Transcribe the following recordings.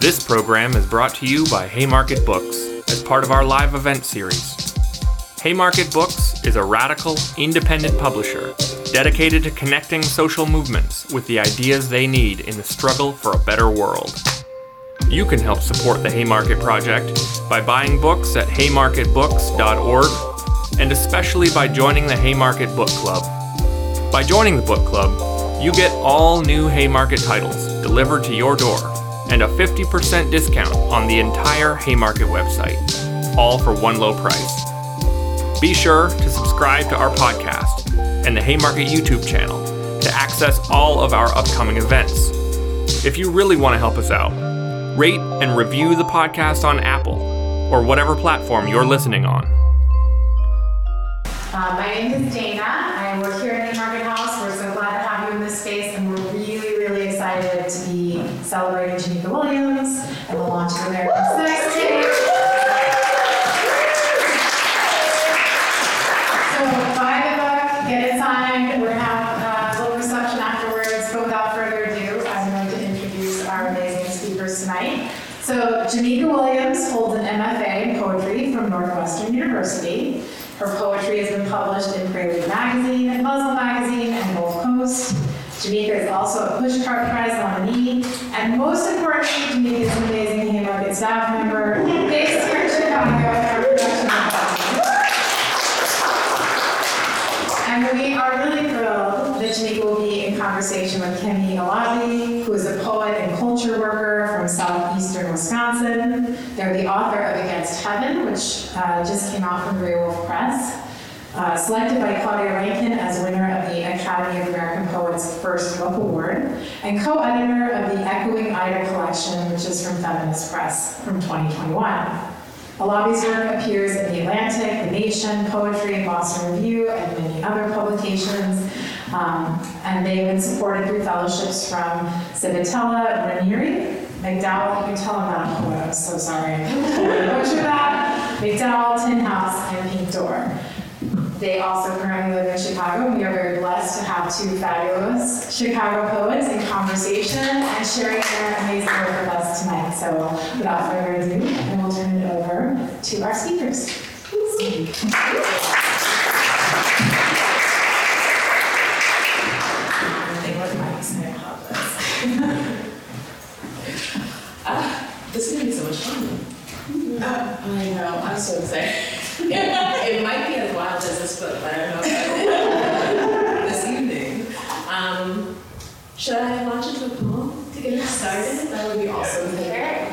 This program is brought to you by Haymarket Books as part of our live event series. Haymarket Books is a radical, independent publisher dedicated to connecting social movements with the ideas they need in the struggle for a better world. You can help support the Haymarket Project by buying books at haymarketbooks.org and especially by joining the Haymarket Book Club. By joining the book club, you get all new Haymarket titles delivered to your door and a 50% discount on the entire Haymarket website, all for one low price. Be sure to subscribe to our podcast and the Haymarket YouTube channel to access all of our upcoming events. If you really want to help us out, rate and review the podcast on Apple or whatever platform you're listening on. Uh, my name is Dana. I work here at Haymarket House. We're so glad to have you in this space, and we're really, really excited to be celebrating Jameka Williams and the launch of American Sex Tape. So buy the book, get it signed. We're have a little reception afterwards. But without further ado, I'm going to introduce our amazing speakers tonight. So Jameka Williams holds an MFA in poetry from Northwestern University. Her poetry has been published in Prelude Magazine, Muzzle Magazine, and Gulf Coast. Jameka is also a Pushcart Prize nominee, and most importantly, to me is an amazing Haymarket staff member based here in Chicago our production. And we are really thrilled that Jameka will be in conversation with Kemi Alabi, who is a poet and culture worker from southeastern Wisconsin. They're the author of Against Heaven, which uh, just came out from Graywolf Press. Uh, selected by Claudia Rankine as winner of the Academy of American Poets First Book Award, and co-editor of the Echoing Ida collection, which is from Feminist Press from 2021. Alabi's work appears in The Atlantic, The Nation, Poetry, Boston Review, and many other publications. Um, and they have been supported through fellowships from Civitella Ranieri, MacDowell, you can tell I'm not a poet, I'm so sorry. Butcher that, MacDowell, Tin House, and Pink Door. They also currently live in Chicago, and we are very blessed to have two fabulous Chicago poets in conversation and sharing their amazing work with us tonight. So without further ado, I will turn it over to our speakers. They look nice, I apologize. This is gonna be so much fun. I know, I'm so excited. It might be as wild as this book, but I don't know this evening. Um, Should I launch into a poem to get us started? That would be awesome.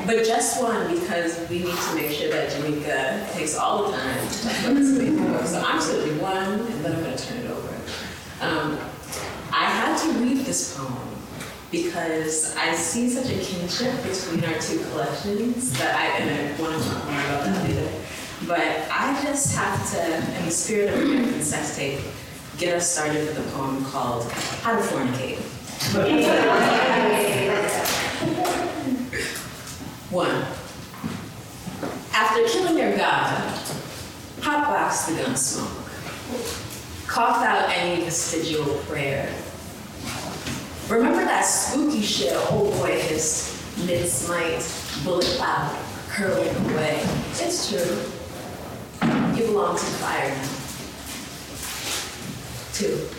But just one, because we need to make sure that Jameka takes all the time to talk about this. So I'm just gonna do one, and then I'm gonna turn it over. Um, I had to read this poem because I see such a kinship between our two collections that I, and I want to talk more about that later. But I just have to, in the spirit of American Sex Tape, get us started with a poem called How to Fornicate. One. After killing your god, hotbox the gun smoke. Cough out any vestigial prayer. Remember that spooky shit old boy hissed mid-smite, bullet cloud curling away. It's true. You belong to the fire now. Two.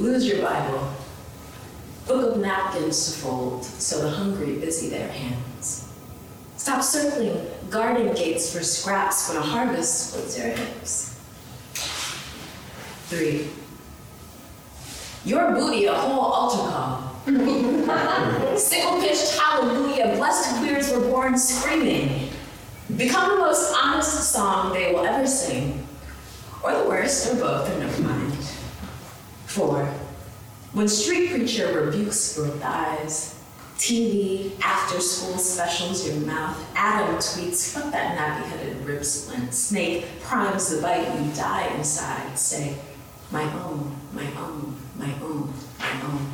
Lose your Bible. Book of napkins to fold, so the hungry busy their hands. Stop circling garden gates for scraps when a harvest splits your hips. Three. Your booty a whole altar call. Sickle pitched hallelujah, blessed queers were born screaming. Become the most honest song they will ever sing. Or the worst, or both, or never mind. Four. When street preacher rebukes your thighs, TV, after school specials, your mouth, Adam tweets, fuck that nappy headed rib splint. Snake primes the bite, you die inside. Say, my own, my own, my own, my own.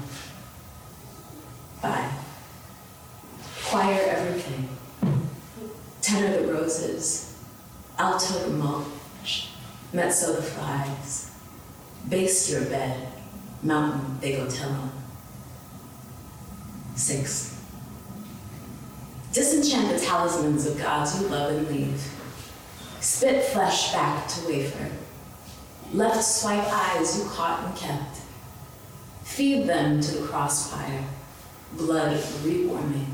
Roses. Alto the. Mezzo the flies. Bass your bed. Mountain they go tell 'em. Six. Disenchant the talismans of gods you love and leave. Spit flesh back to wafer. Left swipe eyes you caught and kept. Feed them to the crossfire, blood rewarming.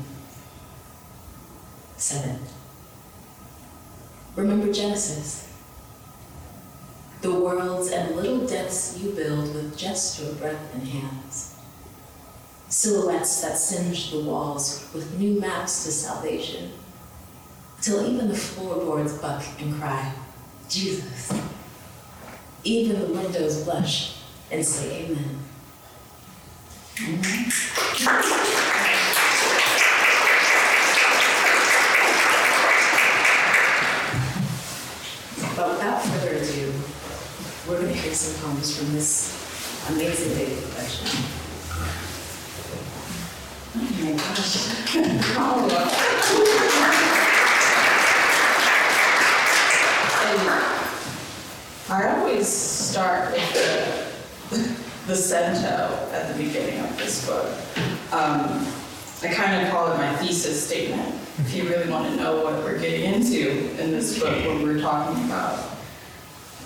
Seven. Remember Genesis. The worlds and little deaths you build with just your breath and hands silhouettes that singe the walls with new maps to salvation, till even the floorboards buck and cry, Jesus. Even the windows blush and say amen. But poems from this amazing lady collection. I always start with the, the cento at the beginning of this book. Um, I kind of call it my thesis statement. If you really want to know what we're getting into in this book, what we're talking about,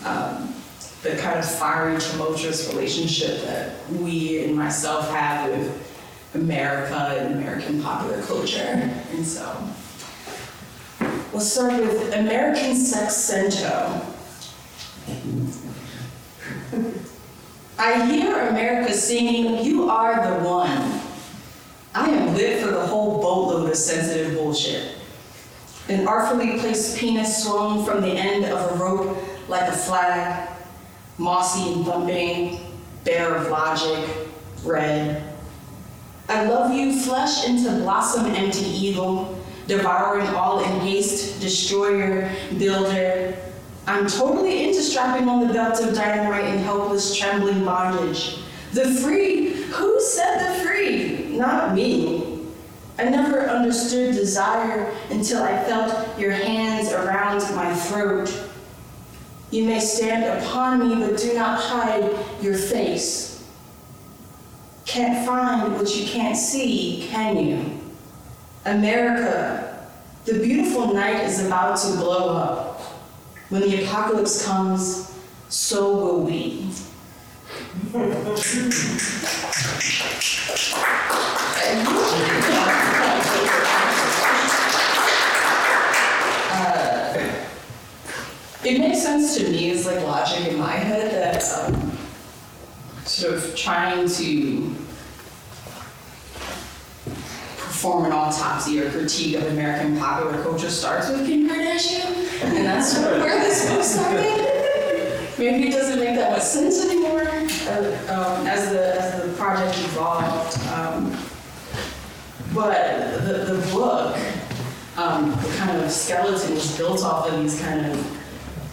um, the kind of fiery, tumultuous relationship that we and myself have with America and American popular culture. And so we'll start with American Sex Cento. I hear America singing, You are the one. I am lit for the whole boatload of sensitive bullshit. An artfully placed penis swung from the end of a rope like a flag, mossy and bumping, bare of logic, red, I love you, flesh into blossom empty evil, devouring all in haste, destroyer, builder. I'm totally into strapping on the belt of dynamite and helpless, trembling bondage. The free, who said the free? Not me. I never understood desire until I felt your hands around my throat. You may stand upon me, but do not hide your face. Can't find what you can't see, can you? America, the beautiful night is about to blow up. When the apocalypse comes, so will we. it makes sense to me as like logic in my head that um, sort of trying to perform an autopsy or critique of American popular culture starts with Kim Kardashian, and that's sort of where this book started. Maybe it doesn't make that much sense anymore um, as the as the project evolved. Um, but the, the book, um, the kind of skeleton was built off of these kind of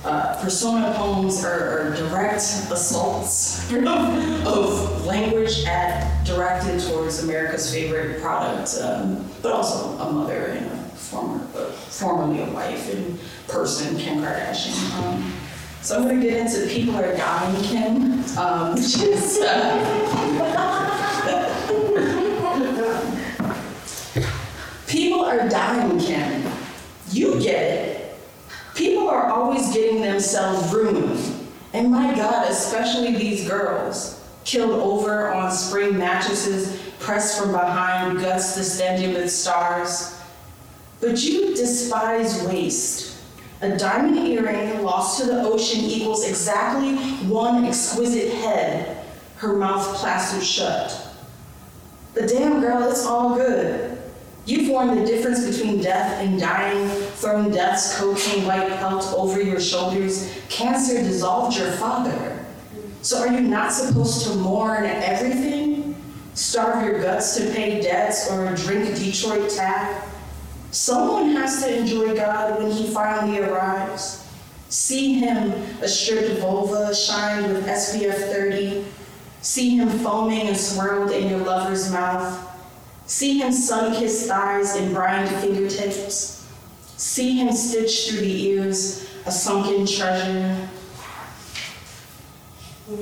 uh, persona poems are, are direct assaults of language at, directed towards America's favorite product, um, but also a mother and a former, uh, formerly a wife and person, Kim Kardashian. Um, so I'm going to get into People Are Dying Kim, um, which is. Uh, People are dying, Kim. You get it. People are always getting themselves ruined. And my God, especially these girls, killed over on spring mattresses, pressed from behind, guts distended with stars. But you despise waste. A diamond earring lost to the ocean equals exactly one exquisite head, her mouth plastered shut. But damn, girl, it's all good. You've worn the difference between death and dying, thrown death's cocaine white pelt over your shoulders. Cancer dissolved your father. So are you not supposed to mourn everything? Starve your guts to pay debts or drink Detroit tap? Someone has to enjoy God when he finally arrives. See him, a stripped vulva shined with SPF 30. See him foaming and swirled in your lover's mouth. See him sunk his thighs and brined fingertips. See him stitch through the ears a sunken treasure. um,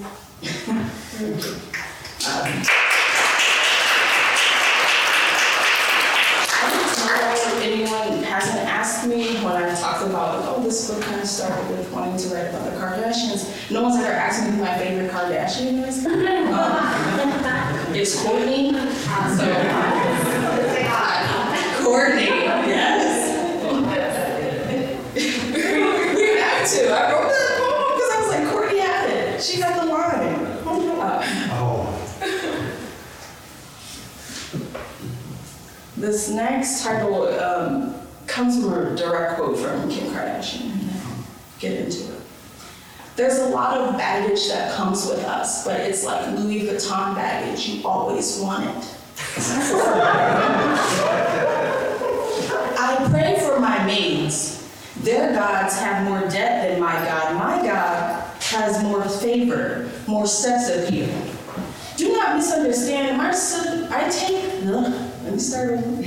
anyone hasn't asked me when I've talked about, oh, this book kind of started with wanting to write about the Kardashians. No one's ever asked me who my favorite Kardashian is. um, it's Kourtney. So, Kourtney, yes. we have to. I wrote that poem because I was like, Kourtney had it. She got the line. Uh, This next title um, comes from a direct quote from Kim Kardashian. Get into it. There's a lot of baggage that comes with us, but it's like Louis Vuitton baggage. You always want it. I pray for my maids. Their gods have more debt than my God. My God has more favor, more sex appeal. Do not misunderstand. My son, I take. Ugh, let me start over.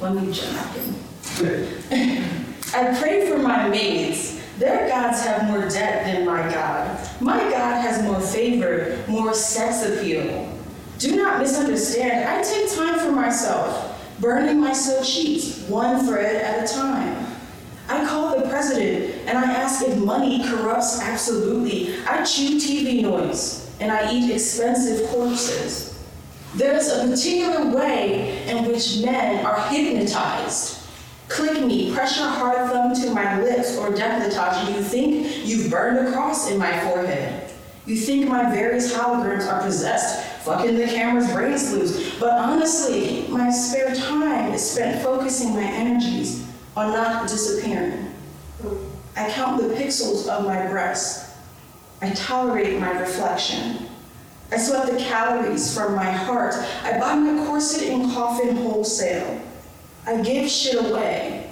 Let me jump in. I pray for my maids. Their gods have more debt than my God. My God has more favor, more sex appeal. Do not misunderstand. I take time for myself, burning my silk sheets, one thread at a time. I call the president and I ask if money corrupts absolutely. I chew TV noise and I eat expensive corpses. There's a particular way in which men are hypnotized. Click me, pressure hard thumb to my lips, or decolletage, you think you've burned a cross in my forehead. You think my various holograms are possessed, fucking the camera's brains loose. But honestly, my spare time is spent focusing my energies on not disappearing. I count the pixels of my breast. I tolerate my reflection. I sweat the calories from my heart. I buy my corset and coffin wholesale. I give shit away.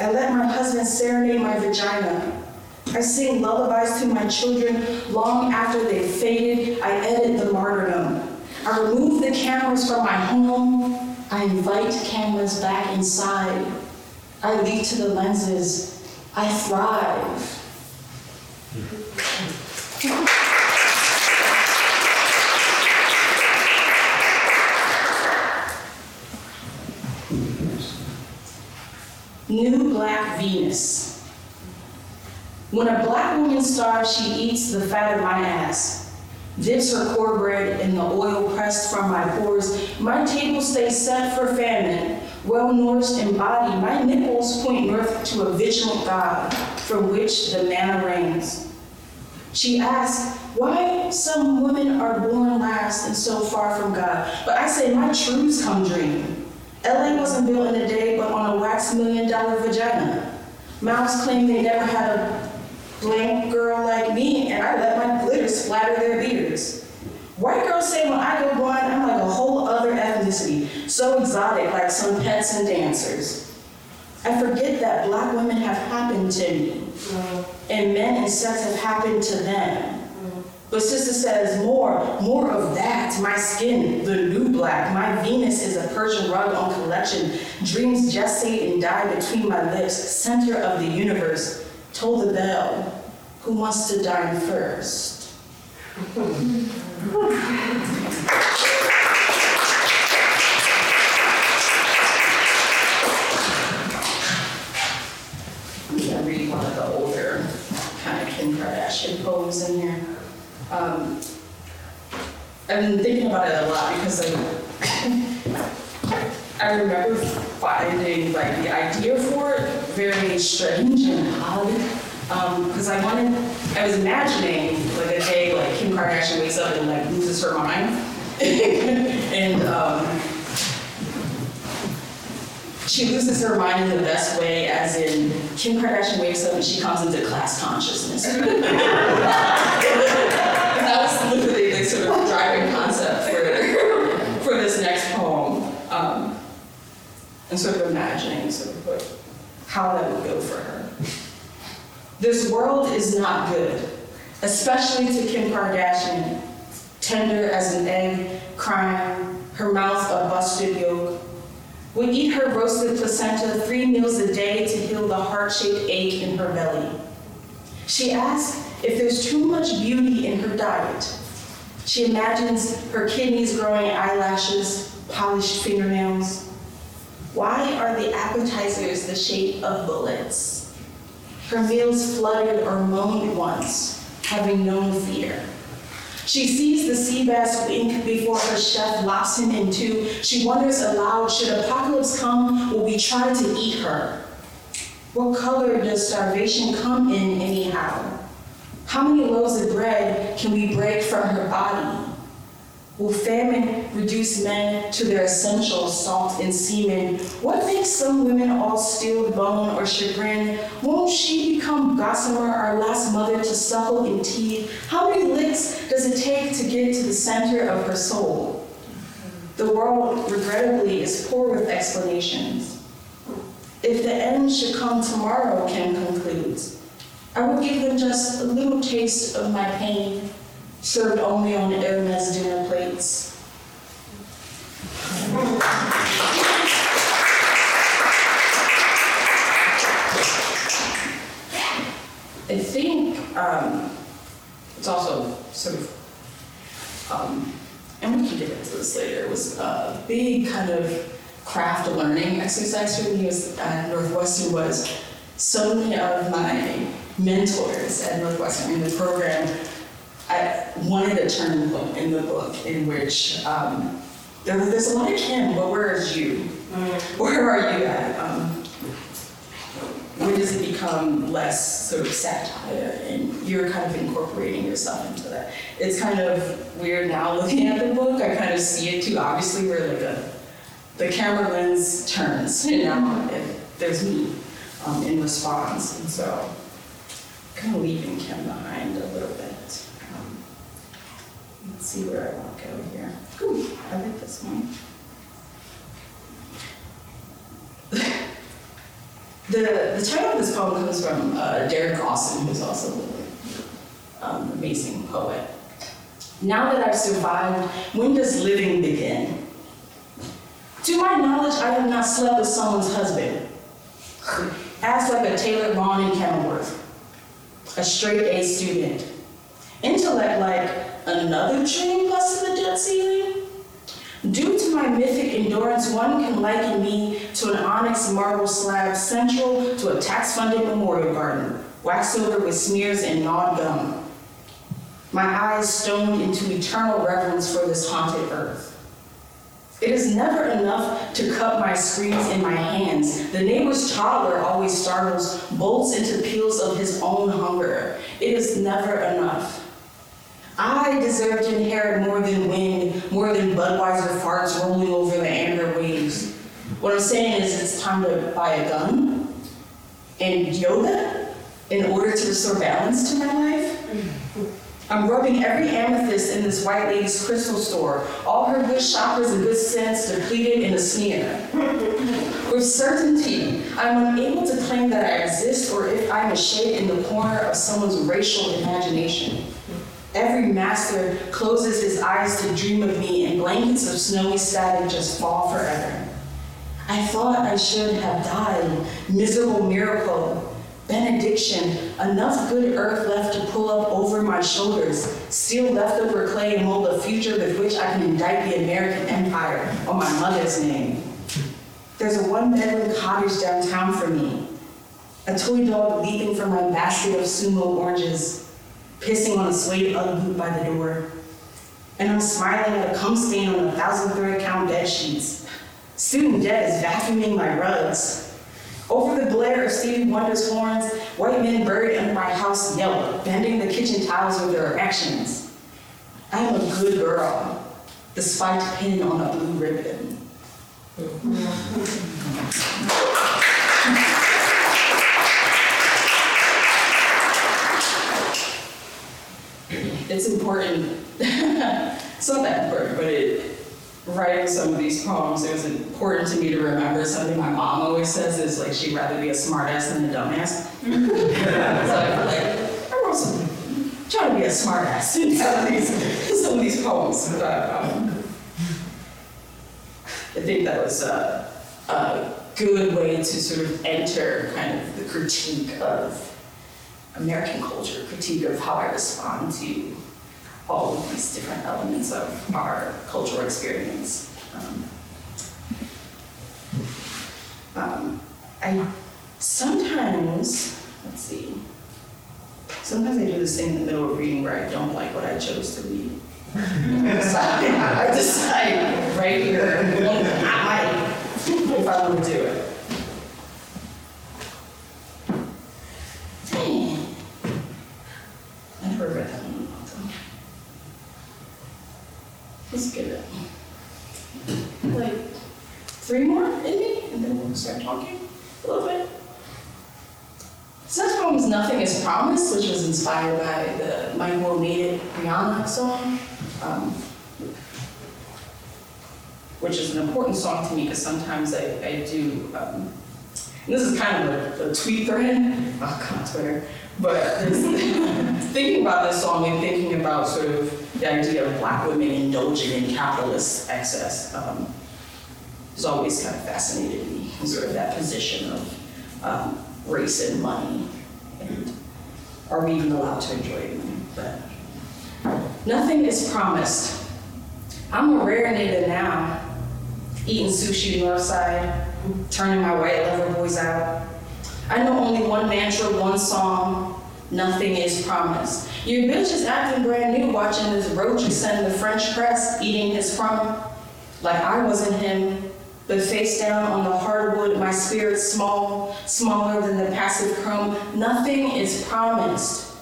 I let my husband serenade my vagina. I sing lullabies to my children long after they faded. I edit the martyrdom. I remove the cameras from my home. I invite cameras back inside. I lead to the lenses. I thrive. New Black Venus. When a black woman starves, she eats the fat of my ass, dips her cornbread in the oil pressed from my pores. My table stays set for famine, well nourished in body. My nipples point north to a vigilant God from which the manna rains. She asks, why some women are born last and so far from God. But I say, my truths come dreaming. LA wasn't built in a day, but on a wax million dollar vagina. Moms claim they never had a blank girl like me, and I let my glitter splatter their beards. White girls say when I go blind, I'm like a whole other ethnicity, so exotic, like some pets and dancers. I forget that black women have happened to me, and men and sex have happened to them. But sister says, more, more of that. My skin, the new black. My Venus is a Persian rug on collection. Dreams gestate and die between my lips. Center of the universe. Toll the bell. Who wants to dine first? I'm gonna read one of the older kind of Kim Kardashian poems in here. Um, I've been thinking about it a lot because I, I remember finding like the idea for it very strange and odd. Because I wanted, I was imagining like a day like Kim Kardashian wakes up and like loses her mind. and um, she loses her mind in the best way, as in Kim Kardashian wakes up and she comes into class consciousness. that was literally the sort of driving concept for, for this next poem. Um, and sort of imagining sort of what, how that would go for her. This world is not good, especially to Kim Kardashian, tender as an egg, crying, her mouth a busted yolk. Would eat her roasted placenta three meals a day to heal the heart-shaped ache in her belly. She asks if there's too much beauty in her diet. She imagines her kidneys growing eyelashes, polished fingernails. Why are the appetizers the shape of bullets? Her meals fluttered or moaned once, having known fear. She sees the sea bass wink before her chef lops him in two. She wonders aloud, should apocalypse come, will we try to eat her? What color does starvation come in anyhow? How many loaves of bread can we break from her body? Will famine reduce men to their essential salt and semen? What makes some women all steel bone or chagrin? Won't she become gossamer, our last mother to suckle in teeth? How many licks does it take to get to the center of her soul? The world, regrettably, is poor with explanations. If the end should come tomorrow, Kim concludes, I will give them just a little taste of my pain served only on Hermes dinner plates. I think um, it's also sort of, um, and we can get into this later, it was a big kind of craft learning exercise for me at Northwestern was so many of my mentors at Northwestern in the program wanted a turn point in the book in which um, there, there's a lot of Kim, but where is you? Where are you at? Um, when does it become less sort of satire and you're kind of incorporating yourself into that? It's kind of weird now looking at the book. I kind of see it too. Obviously, where like a, the camera lens turns, and now there's me um, in response, and so kind of leaving Kim behind a little bit. Let's see where I want to go here. Ooh, I like this one. the, the title of this poem comes from uh, Derrick Austin, who's also an um, amazing poet. Now that I've survived, when does living begin? To my knowledge, I have not slept with someone's husband. Ask like a Taylor Vaughn in Kenilworth, a straight A student. Intellect like another train plus to the debt ceiling? Due to my mythic endurance, one can liken me to an onyx marble slab central to a tax-funded memorial garden, waxed over with smears and gnawed gum. My eyes stoned into eternal reverence for this haunted earth. It is never enough to cup my screams in my hands. The neighbor's toddler always startles, bolts into peals of his own hunger. It is never enough. I deserve to inherit more than wind, more than Budweiser farts rolling over the amber waves. What I'm saying is it's time to buy a gun and yoga in order to restore balance to my life. I'm rubbing every amethyst in this white lady's crystal store, all her good shoppers and good sense depleted in a sneer. With certainty, I'm unable to claim that I exist or if I'm a shade in the corner of someone's racial imagination. Every master closes his eyes to dream of me, and blankets of snowy static just fall forever. I thought I should have died. Miserable miracle, benediction, enough good earth left to pull up over my shoulders, still leftover clay and mold a future with which I can indict the American empire on my mother's name. There's a one bedroom cottage downtown for me, a toy dog leaping from my basket of sumo oranges pissing on a suede Ugg boot by the door. And I'm smiling at a cum stain on a thousand thread count bed sheets. Student debt is vacuuming my rugs. Over the glare of Stevie Wonder's horns, white men buried under my house yell, bending the kitchen tiles with their erections. I am a good girl, the spiked pin on a blue ribbon. it's important. it's not that important, but it, writing some of these poems, it was important to me to remember something my mom always says is like she'd rather be a smartass than a dumbass. so I like, I wrote some, trying to be a smartass in some of these, some of these poems. But, um, I think that was a, a good way to sort of enter kind of the critique of American culture, critique of how I respond to all of these different elements of our cultural experience. Um, um, I sometimes, let's see. Sometimes I do this thing in the middle of reading where I don't like what I chose to read. I decide right here, I might, if I want to do it. Dang. I never read that one in a long time. Let's get it. Like, three more in me, and then we'll start talking a little bit. Next poem Nothing is Promised, which was inspired by the Will Made It Rihanna song, um, which is an important song to me because sometimes I, I do, um, and this is kind of a, a tweet thread, oh god, Twitter, but thinking about this song and thinking about sort of the idea of black women indulging in capitalist excess um, has always kind of fascinated me, sort of that position of um, race and money. And are we even allowed to enjoy money? But nothing is promised. I'm a rare nigga now, eating sushi Northside, turning my white lover boys out. I know only one mantra, one song, nothing is promised. Your bitch is acting brand new, watching this roach ascend the French press, eating his crumb. Like I wasn't him, but face down on the hardwood, my spirit small, smaller than the passive crumb. Nothing is promised.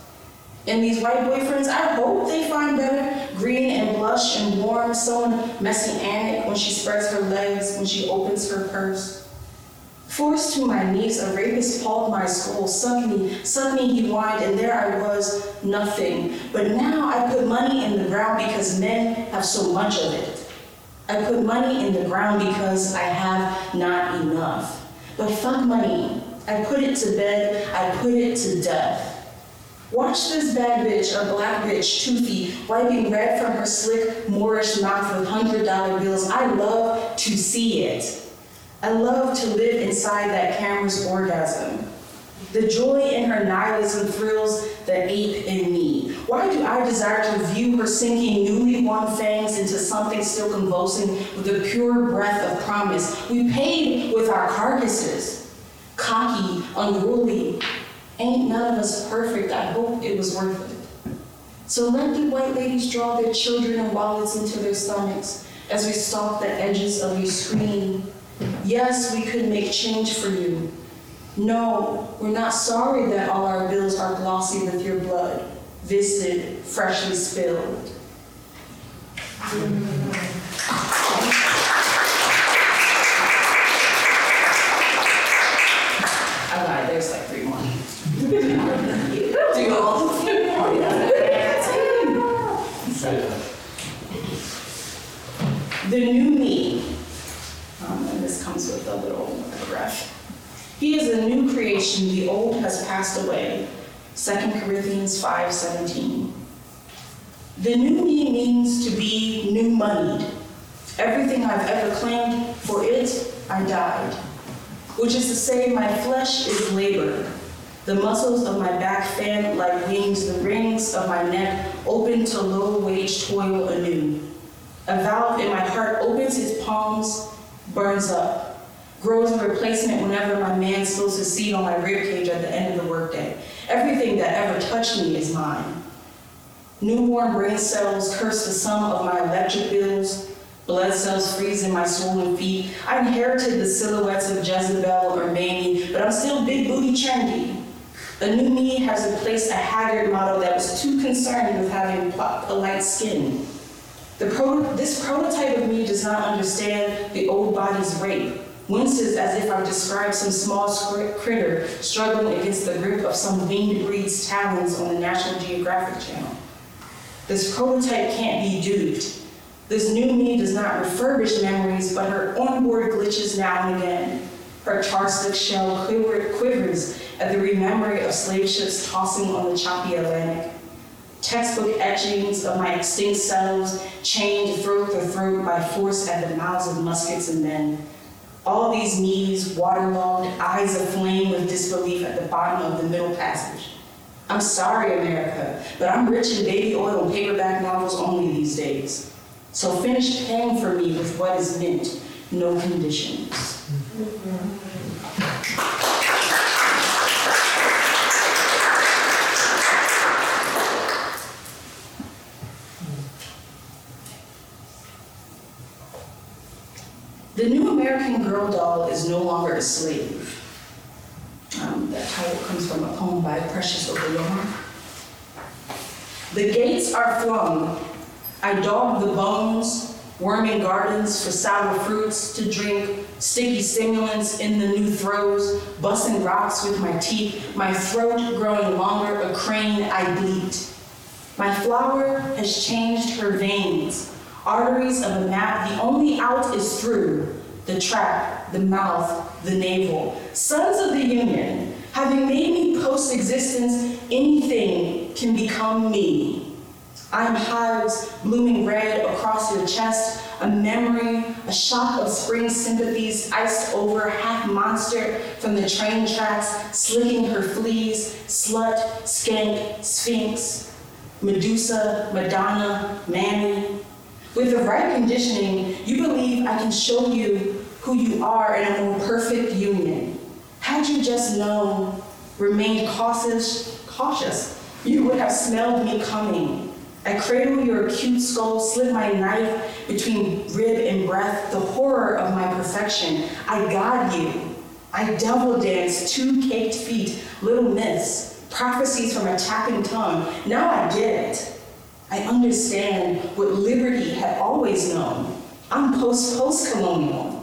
And these white boyfriends, I hope they find better. Green and blush and warm, so messianic when she spreads her legs, when she opens her purse. Forced to my knees, a rapist pawed my skull, sucked me, he whined, and there I was, nothing. But now I put money in the ground because men have so much of it. I put money in the ground because I have not enough. But fuck money. I put it to bed, I put it to death. Watch this bad bitch, a black bitch, toothy, wiping red from her slick Moorish mouth with hundred dollar bills. I love to see it. I love to live inside that camera's orgasm. The joy in her nihilism thrills the ape in me. Why do I desire to view her sinking newly won fangs into something still convulsing with the pure breath of promise? We paid with our carcasses, cocky, unruly. Ain't none of us perfect. I hope it was worth it. So let the white ladies draw their children and wallets into their stomachs as we stalk the edges of your screen. Yes, we could make change for you. No, we're not sorry that all our bills are glossy with your blood, viscid, freshly spilled. I lied, there's like three more. Do all three more. The new me. Um, and this comes with a little paragraph. He is a new creation, the old has passed away. 2 Corinthians 5:17. The new me means to be new moneyed. Everything I've ever claimed for it, I died. Which is to say, my flesh is labor. The muscles of my back fan like wings, the rings of my neck open to low wage toil anew. A valve in my heart opens its palms, burns up, grows a replacement whenever my man spills his seed on my ribcage at the end of the workday. Everything that ever touched me is mine. Newborn brain cells curse the sum of my electric bills. Blood cells freeze in my swollen feet. I inherited the silhouettes of Jezebel or Mamie, but I'm still big booty trendy. A new me has replaced a haggard model that was too concerned with having a light skin. Pro- this prototype of me does not understand the old body's rape, winces as if I've described some small critter struggling against the grip of some winged breed's talons on the National Geographic Channel. This prototype can't be duped. This new me does not refurbish memories, but her onboard glitches now and again. Her charstick shell quiver- quivers at the rememory of slave ships tossing on the choppy Atlantic. Textbook etchings of my extinct selves chained throat to throat by force at the mouths of muskets and men. All these knees waterlogged, eyes aflame with disbelief at the bottom of the middle passage. I'm sorry, America, but I'm rich in baby oil and paperback novels only these days. So finish paying for me with what is meant, no conditions. The new American Girl doll is no longer a slave. Um, that title comes from a poem by a Precious Okoyomon. The gates are flung. I dog the bones, worming gardens for sour fruits to drink, sticky stimulants in the new throes, busting rocks with my teeth, my throat growing longer, a crane I bleat. My flower has changed her veins, arteries of a map, the only out is through, the trap, the mouth, the navel. Sons of the Union, having made me post-existence, anything can become me. I am hives blooming red across your chest, a memory, a shock of spring sympathies, iced over, half monster from the train tracks, slicking her fleas, slut, skank, sphinx, Medusa, Madonna, Mammy. With the right conditioning, you believe I can show you who you are in a more perfect union. Had you just known, remained cautious, cautious, you would have smelled me coming. I cradle your acute skull, slip my knife between rib and breath, the horror of my perfection. I guide you. I double dance two caked feet, little myths, prophecies from a tapping tongue. Now I get it. I understand what liberty had always known. I'm post post colonial,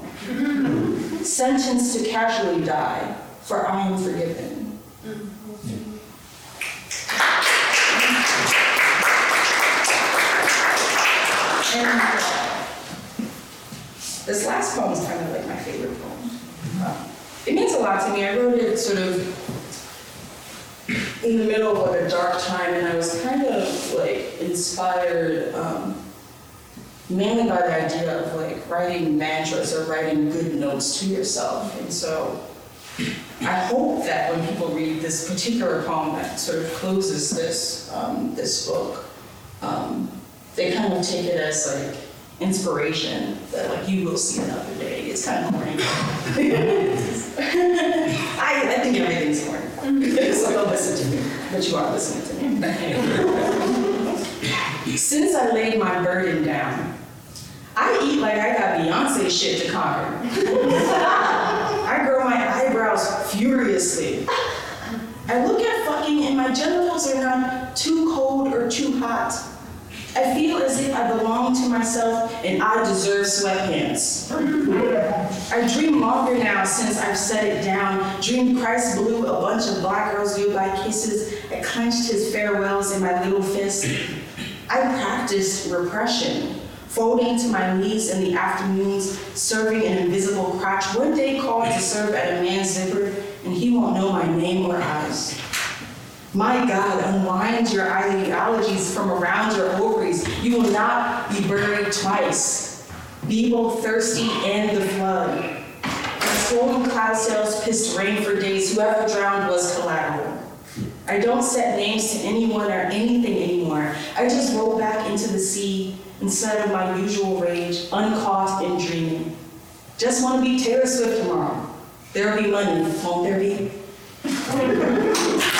sentenced to casually die, for I am forgiven. And this last poem is kind of like my favorite poem. Uh, It means a lot to me. I wrote it sort of in the middle of like a dark time, and I was kind of like inspired um, mainly by the idea of like writing mantras or writing good notes to yourself. And so I hope that when people read this particular poem that sort of closes this um, this book, um, they kind of take it as like inspiration that like you will see another day. It's kind of corny. I, I think everything's corny. So don't listen to me, but you are listening to me. Since I laid my burden down, I eat like I got Beyonce shit to conquer. I grow my eyebrows furiously. I look at fucking and my genitals are not too cold or too hot. I feel as if I belong to myself and I deserve sweatpants. I dream longer now since I've set it down. Dream Christ blew a bunch of black girls goodbye kisses. I clenched his farewells in my little fist. I practiced repression, folding to my knees in the afternoons, serving an invisible crotch. One day called to serve at a man's zipper, and he won't know my name or eyes. My God, unwind your ideologies from around your ovaries. You will not be buried twice. Be both thirsty and the flood. My swollen cloud sails pissed rain for days. Whoever drowned was collateral. I don't set names to anyone or anything anymore. I just roll back into the sea instead of my usual rage, uncaught and dreaming. Just want to be Taylor Swift tomorrow. There'll be money, won't there be?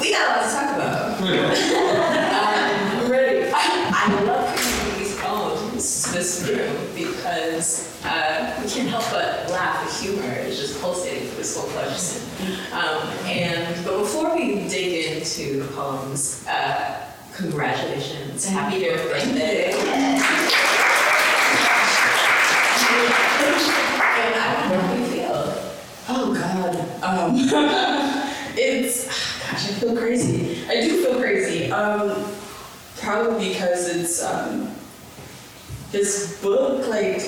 We got a lot to talk about. um, I'm ready. I, I love hearing these poems this room because uh, we can't help but laugh. The humor is just pulsating through this whole question. Um, and but before we dig into the poems, uh, congratulations, happy birthday! And I don't know how you feel. Oh God. Um, it's gosh, I feel crazy. I do feel crazy. Um, probably because it's um, this book like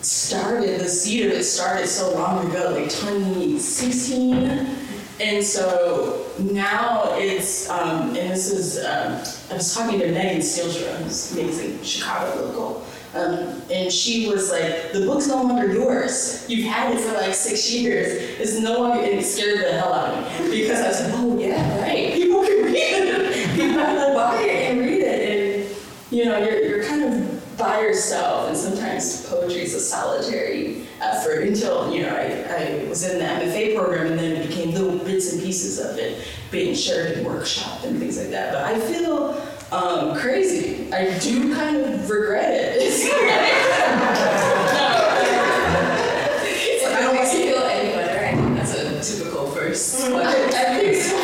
started the seed of it started so long ago, like 2016. And so now it's, um, and this is, um, I was talking to Megan Stielstra, who's amazing, Chicago local. Um, and she was like, the book's no longer yours. You've had it for like six years. It's no longer, and it scared the hell out of me. Because I was like, oh yeah, right. People can read it. People will buy it and read it. And, you know, you're, you're kind of by yourself, and sometimes poetry is a solitary effort until, you know, I, I was in the MFA program and then it became little bits and pieces of it being shared in workshop and things like that. But I feel um, crazy. I do kind of regret it. If I don't want to feel any better, I think that's a typical first. I, I think so.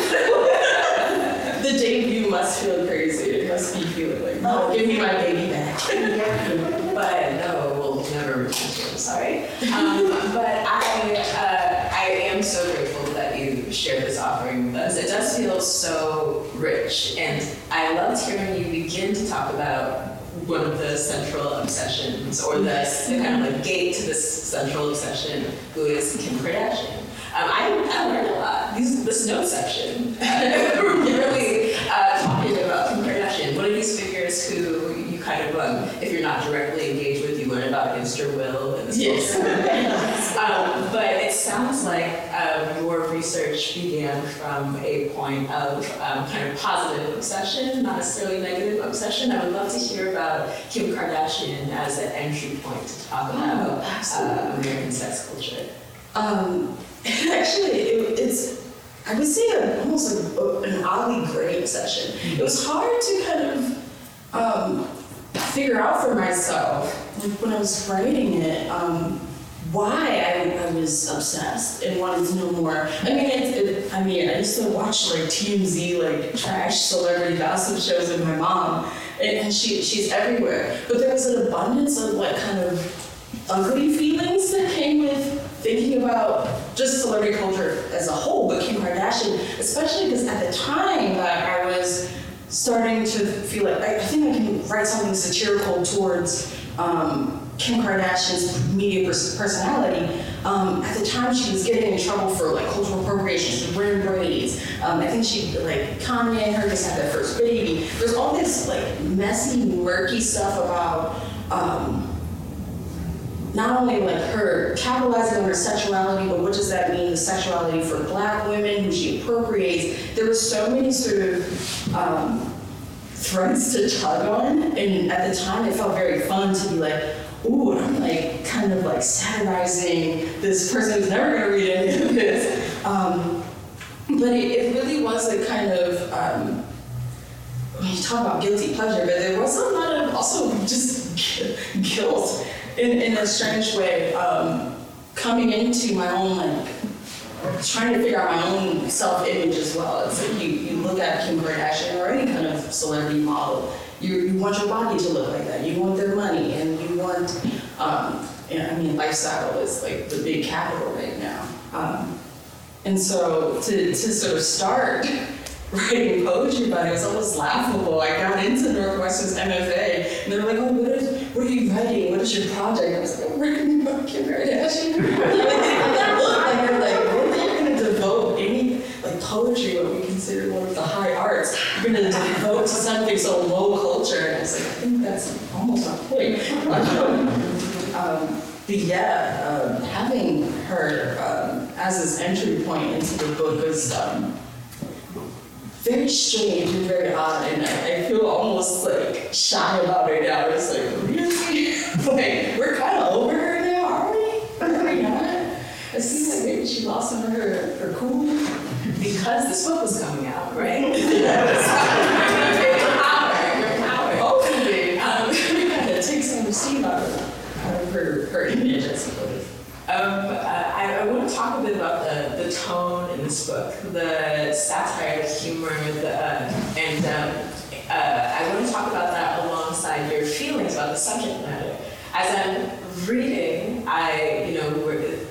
the debut must feel crazy. It must be feeling like, oh, give me my baby back. But no, we'll never return to it, I'm sorry. Um, but I, uh, I am so grateful that you shared this offering with us. It does feel so rich, and I hearing you begin to talk about one of the central obsessions, or the, the kind of like gate to this central obsession, who is Kim Kardashian. Um, I, I learned a lot. These, this note section, uh, really uh, talking about Kim Kardashian, one of these figures who you kind of, um, if you're not directly engaged with, you learn about against your will in this Yes. um, sounds like um, your research began from a point of um, kind of positive obsession, not necessarily negative obsession. I would love to hear about Kim Kardashian as an entry point to talk about uh. American sex culture. Um, actually, it, it's, I would say a, almost a, an oddly gray obsession. It was hard to kind of um, figure out for myself, like when I was writing it, um, why I, I was obsessed and wanted to know more. I mean, it, it, I mean, I used to watch like TMZ, like trash celebrity gossip shows with my mom, and, she she's everywhere. But there was an abundance of like kind of ugly feelings that came with thinking about just celebrity culture as a whole, but Kim Kardashian, especially because at the time that I was starting to feel like I, I think I can write something satirical towards um, Kim Kardashian's media pers- personality. Um, at the time, she was getting in trouble for like cultural appropriation. Wearing braids. Um, I think she like Kanye and her just had their first baby. There's all this like messy, murky stuff about. Um, not only like her capitalizing on her sexuality, but what does that mean, the sexuality for black women who she appropriates. There were so many sort of um, threads to tug on, and at the time it felt very fun to be like, ooh, I'm like kind of like satirizing this person who's never gonna read any of this. Um, but it, it really was a kind of, um, you talk about guilty pleasure, but there was a lot of also just guilt in, in a strange way, um, coming into my own like trying to figure out my own self-image as well. It's like you, you look at Kim Kardashian or any kind of celebrity model, you, you want your body to look like that. You want their money and um, and I mean, lifestyle is like the big capital right now. Um, and so to, to sort of start writing poetry about it was almost laughable. I got into Northwestern's MFA and they were like, oh, what, is, what are you writing? What is your project? I was like, I'm writing about Kim Kardashian. like they're like, are you going to devote any, like poetry, what we consider one of the high arts, you're going to devote to something so low And I was like, I think that's almost my point. um, but yeah, um, having her um, as this entry point into the book was um, very strange and very odd, and I, I feel almost like shy about it now. It's like, really? like, we're kind of over her now, are we? Are we not? It seems like maybe she lost some of her, her cool. Because this book was coming out, right? some of the steam out of, out of her, her image, I suppose. Um, uh, I, I want to talk a bit about the, the tone in this book, the satire, the humor, the, uh, and um, uh, I want to talk about that alongside your feelings about the subject matter. As I'm reading, I, you know,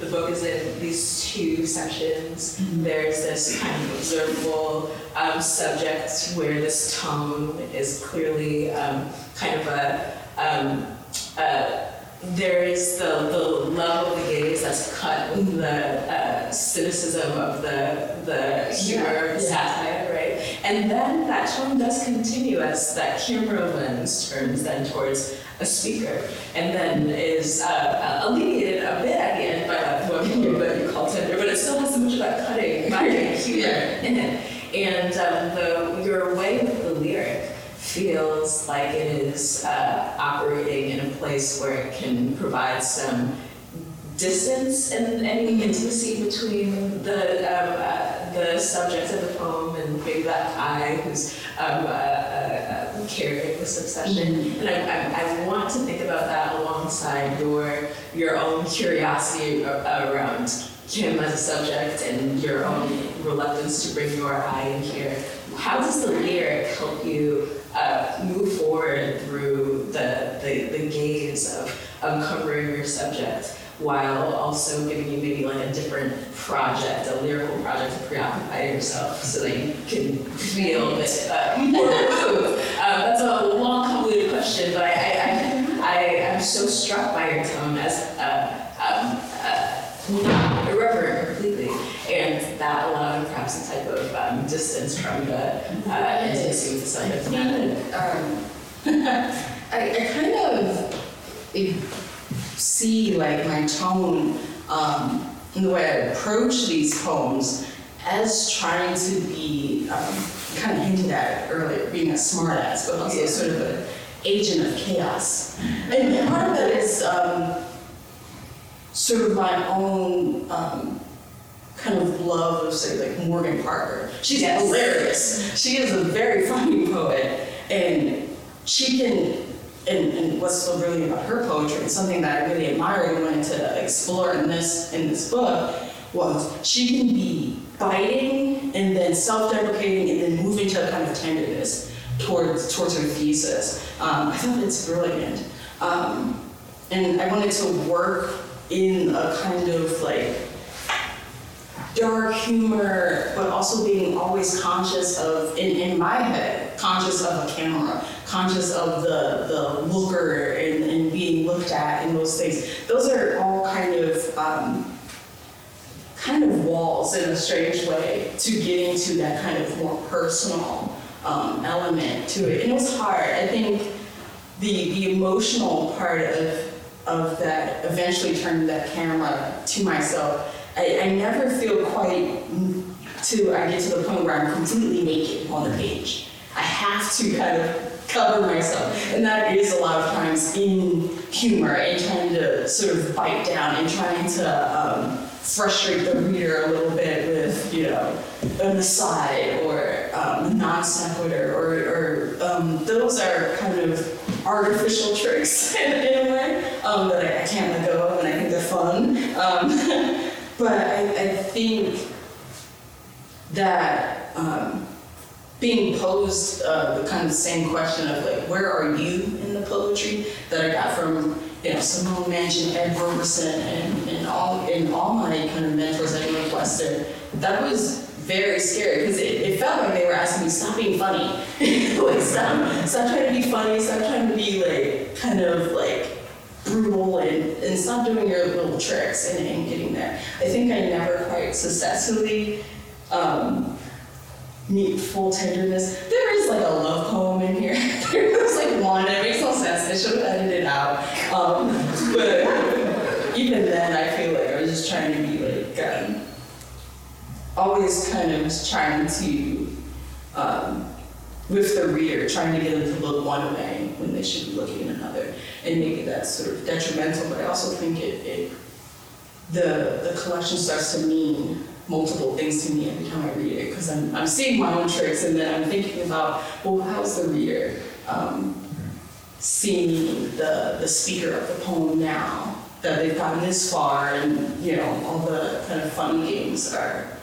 the book is in these two sections. There's this kind of observable um, subject where this tone is clearly um, kind of a um, uh, there is the, the love of the gaze that's cut with the uh, cynicism of the, the humor, Yeah, satire, right? And then that tone does continue as that camera lens turns then towards a speaker, and then is uh, uh, alleviated a bit at the end by that humor that you call tender, but it still has so much of that cutting, vibrant humor Yeah. in it. And um, the, your way with the lyric feels like it is uh, operating place where it can provide some distance and any intimacy between the um, uh, the subject of the poem and maybe that I who's um, uh, uh, carrying the succession. And I, I, I want to think about that alongside your your own curiosity around Kim as a subject and your own reluctance to bring your eye in here. How does the lyric help you uh, move forward through the, the, the gaze of uncovering your subject while also giving you maybe like a different project, a lyrical project to preoccupy yourself so that you can feel a bit uh, more removed? Um, that's a long, convoluted question, but I, I, I, I am so struck by your tone as uh, um, uh, not irreverent completely, and that perhaps a type of um, distance from the uh, intimacy with the subject matter. um, I, I kind of see like my tone um, and the way I approach these poems as trying to be um, kind of hinted at earlier, being a smartass, but also Yeah. sort of an agent of chaos. And, and part of that is um, sort of my own um, kind of love of, say, like Morgan Parker. She's Yes. hilarious. She is a very funny poet, and she can. And, and what's so brilliant about her poetry, and something that I really admired and wanted to explore in this in this book, was she can be biting and then self-deprecating and then moving to a kind of tenderness towards towards her thesis. Um, I thought it's brilliant, um, and I wanted to work in a kind of like dark humor, but also being always conscious of, in, in my head, conscious of a camera, conscious of the, the looker and, and being looked at and those things. Those are all kind of, um, kind of walls in a strange way to getting to that kind of more personal um, element to it. And it was hard. I think the, the emotional part of, of that eventually turning that camera to myself, I, I never feel quite to, I get to the point where I'm completely naked on the page. I have to kind of cover myself. And that is a lot of times in humor and trying to sort of bite down and trying to um, frustrate the reader a little bit with, you know, an aside or um, non sequitur or, or um, those are kind of artificial tricks in, in a way um, that I, I can't let go of and I think they're fun. Um, but I, I think that um, being posed uh, the kind of the same question of like, where are you in the poetry that I got from you know Simone Muench, Ed Roberson, and, and all and all my kind of mentors at Northwestern. That was very scary because it, it felt like they were asking me stop being funny, like stop stop trying to be funny, stop trying to be like kind of like brutal and, and stop doing your little tricks and, and getting there. I think I never quite successfully um, meet full tenderness. There is like a love poem in here. There's like one, it makes no sense. I should have edited it out. Um, but even then, I feel like I was just trying to be like, um, always kind of trying to, um, with the reader, trying to get them to look one way when they should be looking another. And maybe that's sort of detrimental, but I also think it, it the, the collection starts to mean multiple things to me every time I read it because I'm, I'm seeing my own tricks and then I'm thinking about, well, how's the reader um, seeing the, the speaker of the poem now that they've gotten this far and, you know, all the kind of fun games are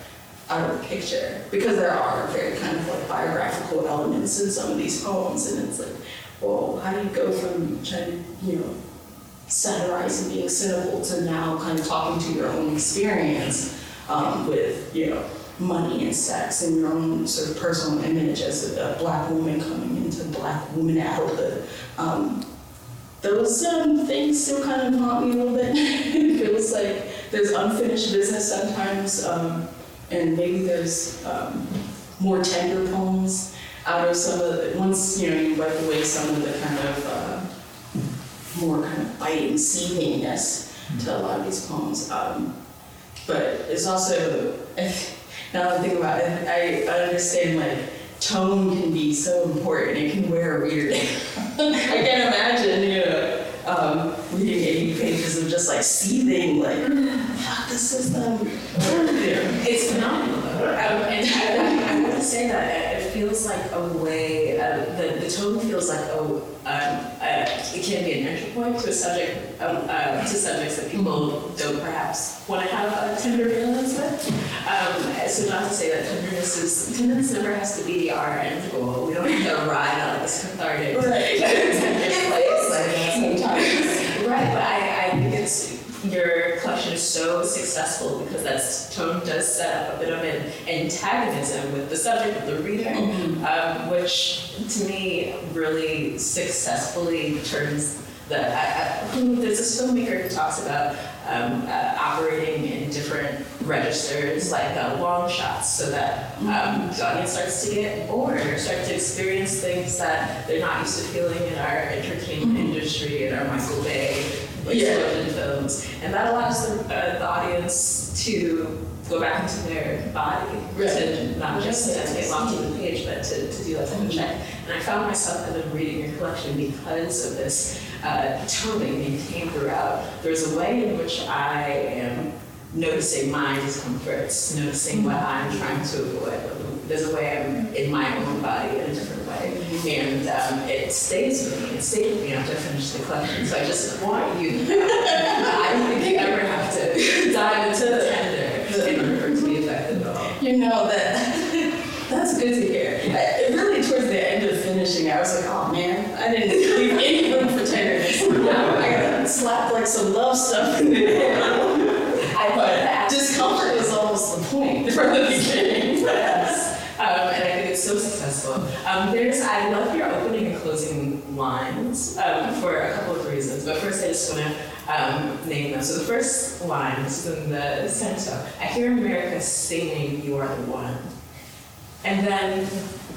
out of the picture because there are very kind of like biographical elements in some of these poems and it's like, well, how do you go from trying to, you know, satirizing being cynical to now kind of talking to your own experience um, with, you know, money and sex and your own sort of personal image as a, a black woman coming into black woman adulthood. Um, those um, things still kind of haunt me a little bit. it feels like there's unfinished business sometimes, um, and maybe there's um, more tender poems out of some of the, once, you know, you wipe away some of the kind of uh, more kind of biting seethingness to a lot of these poems. Um, but it's also, now that I think about it, I, I understand like tone can be so important. It can wear a weird. I can't imagine, you know, um, reading 80 pages of just like seething, like, the system—it's phenomenal though. Um, and I, I, want to say that it feels like a way, uh, the, the tone feels like a, um, uh, it can be an entry point to a subject, um, uh, to subjects that people don't perhaps want to have a tender feelings with. Um, so not to say that tenderness is, tenderness never has to be our end goal. We don't have to ride on this cathartic. Right. tender place. like sometimes. Right, but I, I think it's your collection is so successful because that tone does set up a bit of an antagonism with the subject, with the reader, um, which to me really successfully turns the. I, I, there's this filmmaker who talks about um, uh, operating in different registers, like uh, long shots, so that um, the audience starts to get bored or start to experience things that they're not used to feeling in our entertainment industry, in our Michael Bay explosion films, and that allows the, uh, the audience to go back into their body, to not just to get locked in the page, but to, to do that type of check. And I found myself kind of reading your collection because of this uh, tone that you maintain throughout. There's a way in which I am noticing my discomforts, noticing what I'm trying to avoid. There's a way I'm in my own body in a different way. And um, it stays with me. It stayed with me after I finished the collection. So I just want you I don't think you ever have to dive into the tender in order for it to be effective at all. You know that that's good to hear. I, really, towards the end of finishing, I was like, oh man, I didn't leave any room for tenderness. Now I gotta slap like some love stuff. I But discomfort is almost the point from the beginning. Um, there's, I love your opening and closing lines um, for a couple of reasons. But first, I just want to um, name them. So the first line is in the center. I hear America singing, "You are the one," and then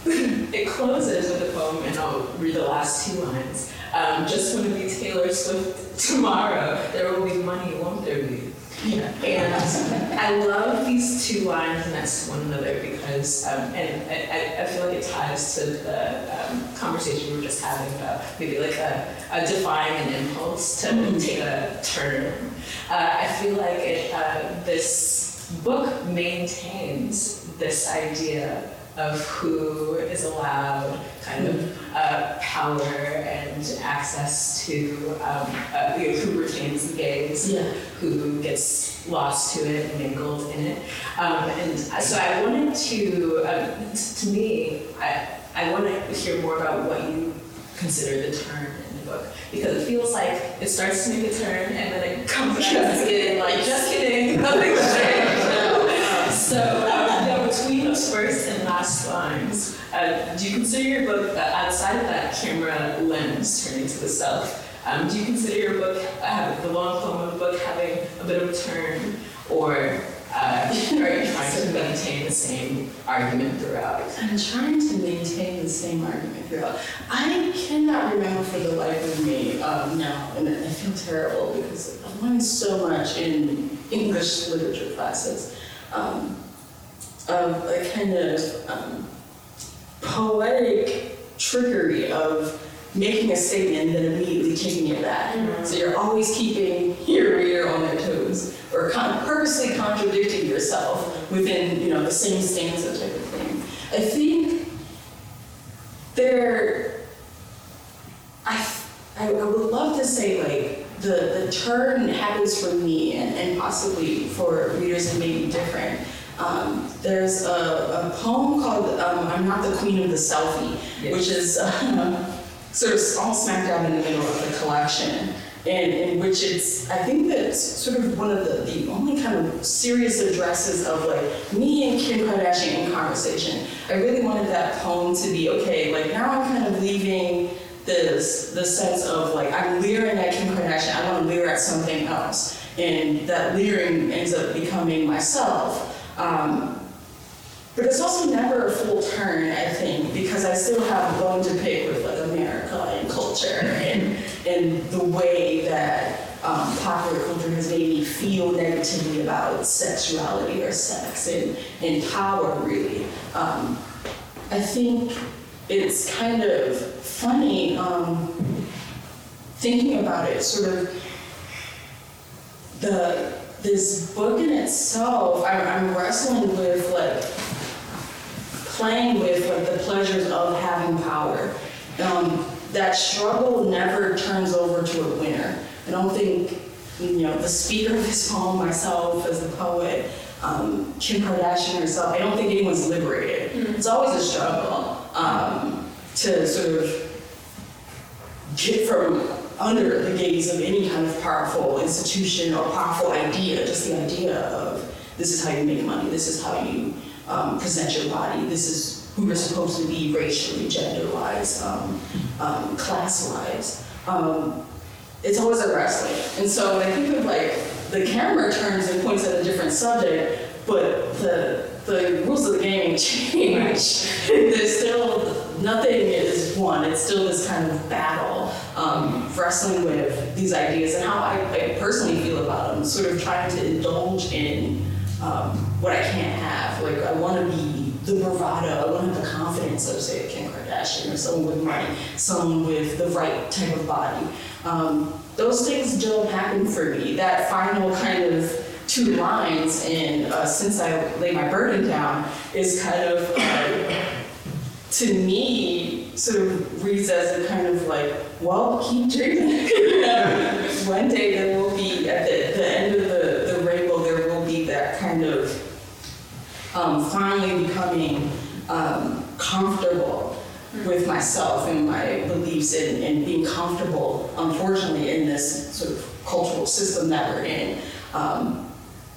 it closes with a poem, and I'll read the last two lines. Um, just want to be Taylor Swift tomorrow. There will be money, won't there be? And I love these two lines next to one another because, um, and I, I feel like it ties to the um, conversation we were just having about maybe like a, a defying an impulse to take a turn. Uh, I feel like it, uh, this book maintains this idea of who is allowed kind of uh, power and access to, um, uh, you know, who retains the gaze, Yeah. who gets lost to it and mingled in it. Um, and so I wanted to, t- to me, I, I want to hear more about what you consider the turn in the book because it feels like it starts to make a turn and then it comes back to kidding, like just kidding, nothing's changed. So, first and last lines, uh, do you consider your book, uh, outside of that camera lens turning to the self, um, do you consider your book, uh, the long poem of the book, having a bit of a turn, or uh, are you trying to maintain the same argument throughout? I'm trying to maintain the same argument throughout. I cannot remember for the life of me um, now, and I feel terrible because I've learned so much in English literature classes um, of a kind of um, poetic trickery of making a statement and then immediately taking it back. So you're always keeping your reader on their toes or con- purposely contradicting yourself within, you know, the same stanza type of thing. I think there, I, I, would love to say like the, the turn happens for me and, and possibly for readers it may be different. Um, there's a, a poem called um, I'm Not the Queen of the Selfie, which is uh, sort of all smack dab in the middle of the collection. And in which it's, I think that's sort of one of the, the only kind of serious addresses of like me and Kim Kardashian in conversation. I really wanted that poem to be okay, like now I'm kind of leaving this the sense of like I'm leering at Kim Kardashian, I want to leer at something else. And that leering ends up becoming myself. Um, but it's also never a full turn, I think, because I still have a bone to pick with like America and culture and and the way that um, popular culture has made me feel negatively about sexuality or sex and, and power, really. Um, I think it's kind of funny um, thinking about it, sort of the this book in itself. I'm, I'm wrestling with like playing with like the pleasures of having power. Um, that struggle never turns over to a winner. I don't think you know the speaker of this poem, myself as the poet, um, Kim Kardashian herself. I don't think anyone's liberated. Mm-hmm. It's always a struggle um, to sort of get from under the gaze of any kind of powerful institution or powerful idea, just the idea of this is how you make money, this is how you um, present your body, this is who you're supposed to be racially, gender-wise, um, um, class-wise. Um, it's always a wrestling. And so when I think of like the camera turns and points at a different subject, but the the rules of the game change. There's still nothing is one. It's still this kind of battle, um, wrestling with these ideas and how I, I, personally feel about them. Sort of trying to indulge in um, what I can't have. Like I want to be the bravado. I want to have the confidence of say Kim Kardashian or someone with money, someone with the right type of body. Um, those things don't happen for me. That final kind of two lines in uh, Since I Lay My Burden Down is kind of, uh, to me, sort of reads as a kind of like, well, keep dreaming. One day there will be, at the, the end of the, the rainbow, there will be that kind of um, finally becoming um, comfortable with myself and my beliefs and, and being comfortable, unfortunately, in this sort of cultural system that we're in. Um,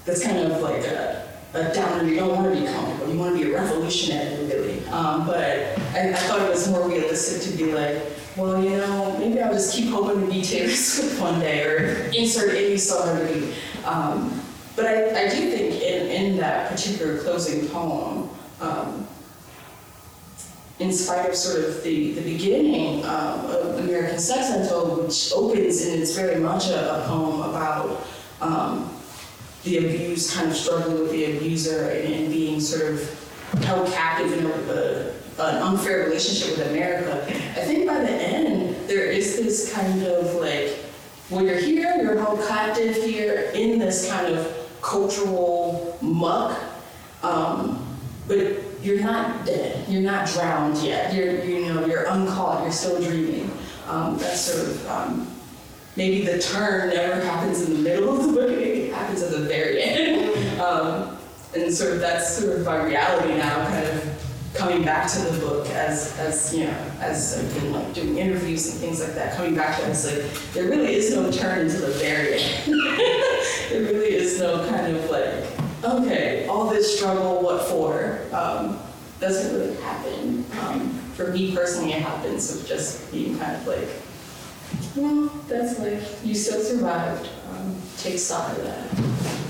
that's kind of like a, a downer. You don't want to be comfortable. You want to be a revolutionary. Um, but I, I, thought it was more realistic to be like, well, you know, maybe I'll just keep hoping to be Taylor Swift one day or insert any celebrity. Um, but I, I do think in, in that particular closing poem, um, in spite of sort of the, the beginning um, of American Sex Untold, which opens and it's very much a, a poem about um, the abused kind of struggling with the abuser and, and being sort of held captive in a, a, an unfair relationship with America. I think by the end, there is this kind of like, when you're here, you're held captive here in this kind of cultural muck, um, but you're not dead. You're not drowned yet. You're, you know, you're uncaught. You're still dreaming. Um, that's sort of um, maybe the turn never happens in the middle of the book, it happens at the very end. Um, and sort of that's sort of my reality now, kind of coming back to the book as, as you know, as I've been like doing interviews and things like that, coming back to it, it's like, there really is no turn to the barrier. there really is no kind of like, okay, all this struggle, what for? Um, doesn't really happen. Um, for me personally, it happens of just being kind of like, well, that's like, you still survived. Um, take stock of that.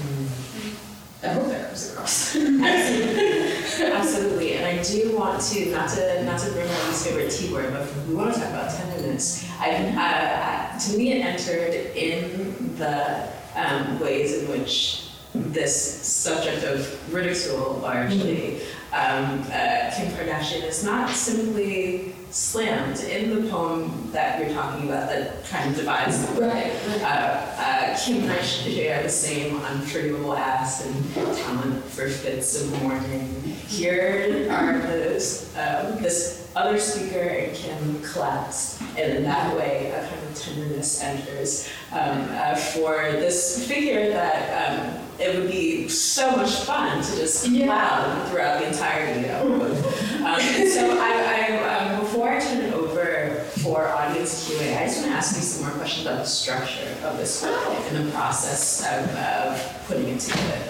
I hope that comes across. Absolutely. Absolutely. And I do want to, not to not to bring my least favorite T word, but we want to talk about tenderness. I, uh, to me, it entered in the um, ways in which this subject of ridicule largely, um, uh, Kim Kardashian is not simply slammed in the poem that you're talking about that kind of divides the Right. uh, uh, Kim share the same unforgivable ass and talent for fits of mourning. Here are those, um, this other speaker and Kim collapse, and in that way, a kind of tenderness enters um, uh, for this figure that um, it would be so much fun to just clown throughout the entirety of. Um, and so I, I um, before I turn it over for audience Q&A, I just want to ask you some more questions about the structure of this book and the process of, of putting it together.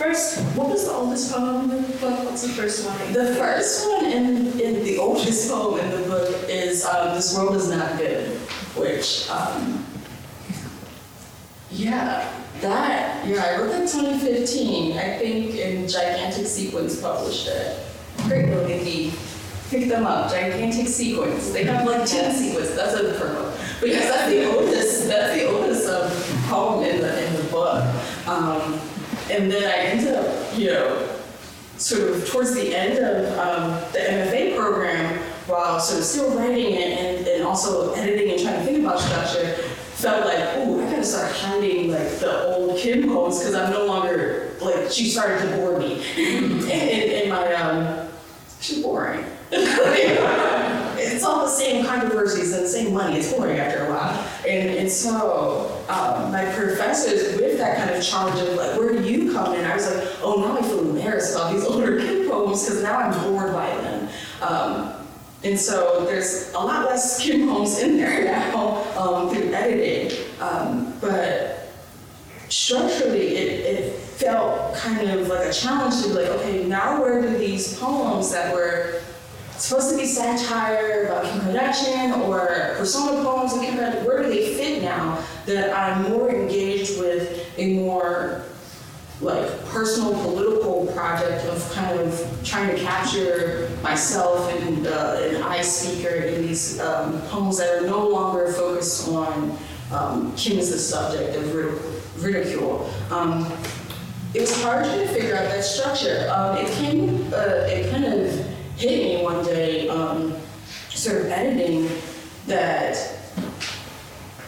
First, what was the oldest poem in the book? What's the first one? The first one in, in the oldest poem in the book is um, This World Is Not Good, which, um, yeah, that, yeah, I wrote that 2015. I think in Gigantic Sequins published it. Great little indie. Pick them up, Gigantic Sequins. They have like 10 sequence, that's a purple. But yes, that's the oldest, that's the oldest um, poem in the, in the book. Um, and then I ended up, you know, sort of towards the end of um, the MFA program, while sort of still writing it and, and also editing and trying to think about structure, felt like, oh, I gotta start hiding like the old Kim poems because I'm no longer like she started to bore me. in my um, she's boring. it's all the same controversies and the same money. It's boring after a while. And, and so um, my professors, with that kind of challenge of like, where do you come in? I was like, oh, now I feel embarrassed about these older kid poems because now I'm bored by them. Um, and so there's a lot less Kim poems in there now um, through editing. Um, but structurally, it, it felt kind of like a challenge to be like, okay, now where do these poems that were supposed to be satire about Kim Kardashian or persona poems of Kim Kardashian, where do they fit now that I'm more engaged with a more like personal political project of kind of trying to capture myself and uh, an I speaker in these um, poems that are no longer focused on um, Kim as the subject of ridicule. Um, it was hard to figure out that structure. Um, it came, uh, it kind of hit me one day, um, sort of editing, that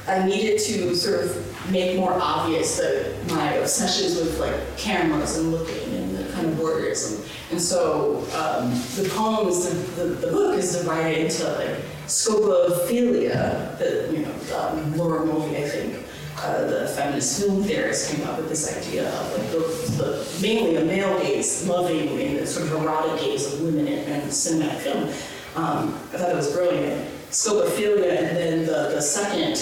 I needed to sort of make more obvious the, my obsessions with like cameras and looking and the kind of voyeurism. And, so um, the poems, the, the, the, book is divided into like scopophilia, the, you know, um, Laura Mulvey, I think, uh, the feminist film theorists came up with this idea of like the, the mainly a male gaze loving in the sort of erotic gaze of women in, in cinematic film. Um, I thought it was brilliant. Scopophilia, and then the, the second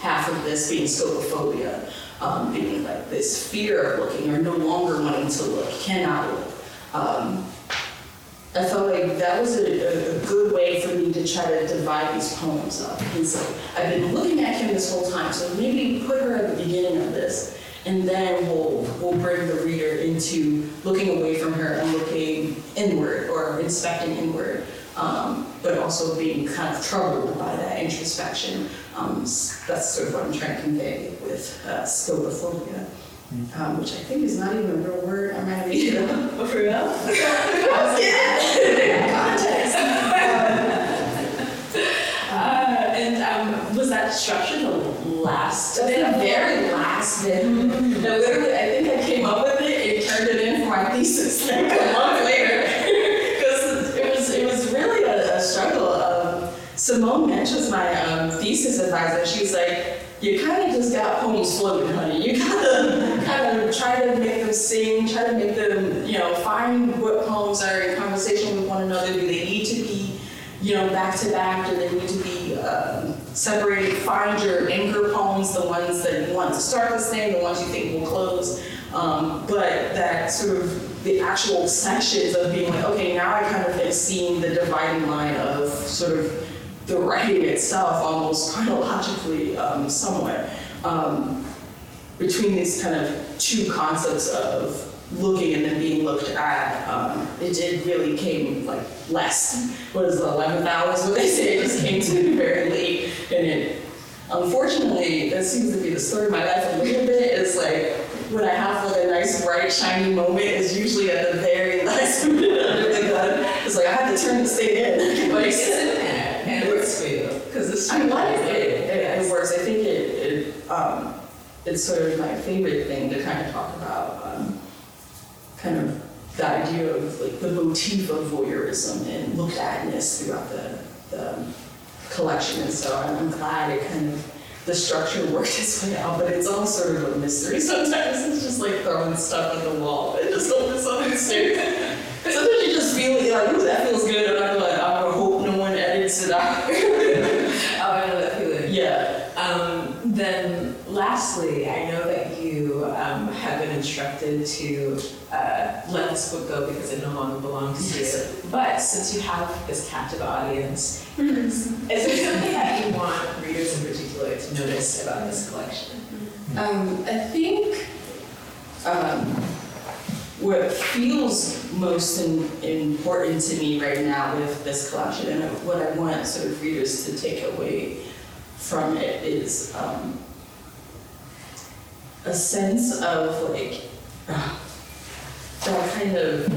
half of this being scopophobia, um, being like this fear of looking or no longer wanting to look, cannot look. Um, I felt like that was a, a, good way for me to try to divide these poems up. And so I've been looking at Kim this whole time, so maybe put her at the beginning of this, and then we'll, we'll bring the reader into looking away from her and looking inward or inspecting inward, um, but also being kind of troubled by that introspection. Um, that's sort of what I'm trying to convey with uh, scopophobia um, which I think is not even a real word. I might have made it up. For real? Context. uh, and um, was that structure the last? The very last bit. Mm-hmm. No, literally, I think I came up with it and turned it in for my thesis like a month later because it was it was really a, a struggle. Um, Simone Muench was my um, thesis advisor. She was like you kind of just got poems floating, honey. You gotta kind of try to make them sing, try to make them, you know, find what poems are in conversation with one another. Do they need to be, you know, back to back? Do they need to be um, separated? Find your anchor poems, the ones that you want to start this thing, the ones you think will close. Um, but that sort of the actual sections of being like, okay, now I kind of am seeing the dividing line of sort of the writing itself almost chronologically um, somewhat um, between these kind of two concepts of looking and then being looked at, um, it, it really came like less. What is the 11th hours? What they say, it just came to me very late. And it, unfortunately, that seems to be the story of my life a little bit, is like when I have like a nice, bright, shiny moment, is usually at the very last minute under the gun. It's like I have to turn this thing in. But it's in there and it works for you because it's I like it. It, it works. I think it, it um, it's sort of my favorite thing to kind of talk about, um, kind of the idea of like the motif of voyeurism and looked atness throughout the, the collection. And so I'm, I'm glad it kind of the structure worked its way out, but it's all sort of a mystery. Sometimes it's just like throwing stuff at the wall and just hoping something sticks. Sometimes you just feel like, ooh, that feels good, and I'm like, I'm gonna hope no one edits it out. oh, I know that feeling. Yeah. Um, then, lastly, I know that you um, have been instructed to uh, let this book go because it no longer belongs to you. But since you have this captive audience, is there something that you want readers in particular to notice about this collection? Um, I think um, what feels most in, important to me right now with this collection and what I want sort of readers to take away from it is um, a sense of like that kind of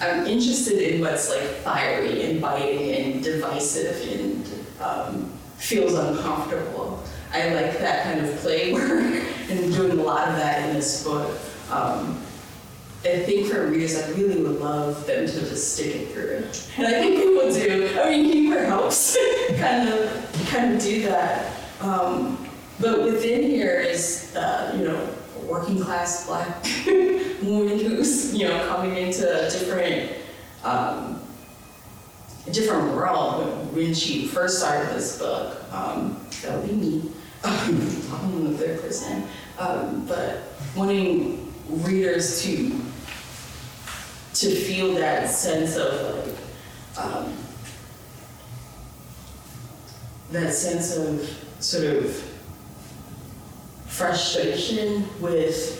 I'm interested in what's like fiery and biting and divisive and um, feels uncomfortable. I like that kind of play work and doing a lot of that in this book. Um, I think for readers, I really would love them to just stick it through. And I think people do. I mean, humor helps kind of kind of do that. Um, but within here is, uh, you know, working class black woman who's, you know, coming into a different, um, a different world. When she first started this book, um, that would be me, in the third person, um, but wanting readers to to feel that sense of like um, that sense of sort of frustration with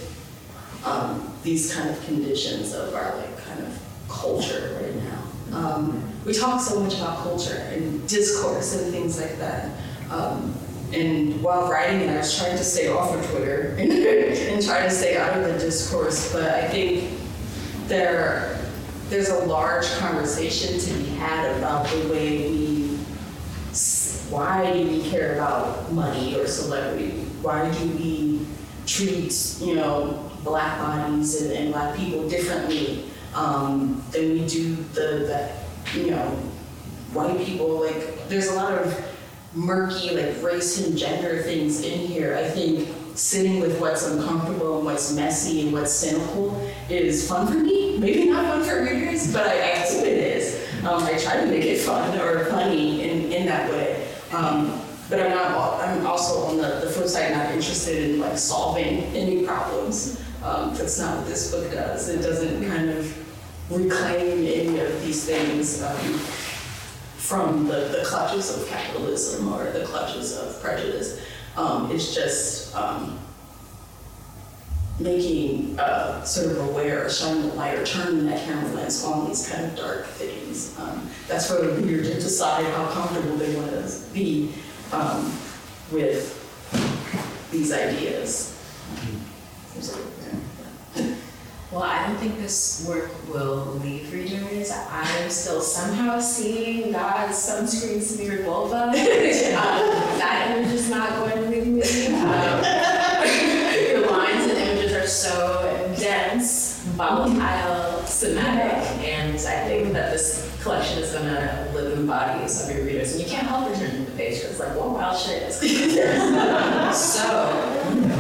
um, these kind of conditions of our like kind of culture right now. Um, we talk so much about culture and discourse and things like that. Um, and while writing it, I was trying to stay off of Twitter and, and try to stay out of the discourse. But I think there, there's a large conversation to be had about the way we, why do we care about money or celebrity? Why do we treat, you know, black bodies and, and black people differently um, than we do the, the, you know, white people? Like, there's a lot of murky, like, race and gender things in here. I think sitting with what's uncomfortable and what's messy and what's cynical is fun for me. Maybe not fun for readers, but I, I hope it is. Um, I try to make it fun or funny in, in that way. Um, but I'm not. I'm also on the, the flip side not interested in like solving any problems. Um, that's not what this book does. It doesn't kind of reclaim any of these things um, from the, the clutches of capitalism or the clutches of prejudice. Um, it's just um, making uh, sort of aware, shining the light, or turning that camera lens on these kind of dark things. Um, that's for the reader to decide how comfortable they want to be um, with these ideas. Well, I don't think this work will leave readers. I'm still somehow seeing God's sunscreen smeared vulva. um, that image is not going to leave me. Um, the lines and images are so volatile, somatic, and I think that this collection is going to live in the bodies of your readers. And you can't help but turn to the page because it's like, whoa, wild shit. so,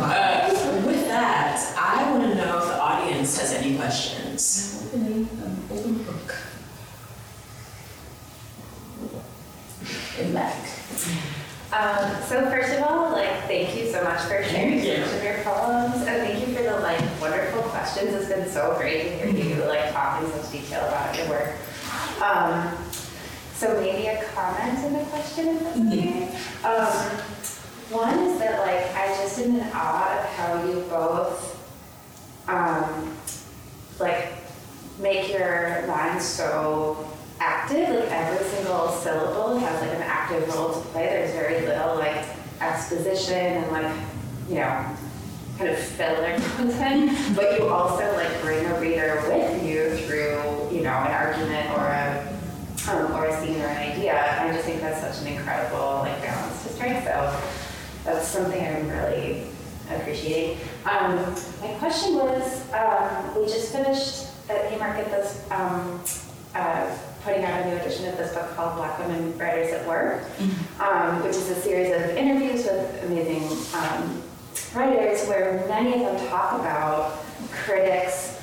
uh, with that, I want to know if the audience has any questions. Open, um, open book. In back. Um, so first of all, like, thank you so much for sharing you. each of your poems, and thank you for the like wonderful questions. It's been so great to hear you like talk in such detail about your work. Um, so maybe a comment and a question if that's okay. Um, one is that like I just am in awe of how you both um, like make your lines so active. Like every single syllable has like an active role to play. There's very little like exposition and like you know kind of filler content, but you also like bring a reader with you through you know an argument or a um, or a scene or an idea. I just think that's such an incredible like balance to strike. So that's something I'm really appreciating. Um, my question was, um, we just finished at Haymarket this, um, uh, putting out a new edition of this book called Black Women Writers at Work, um, which is a series of interviews with amazing um, writers where many of them talk about critics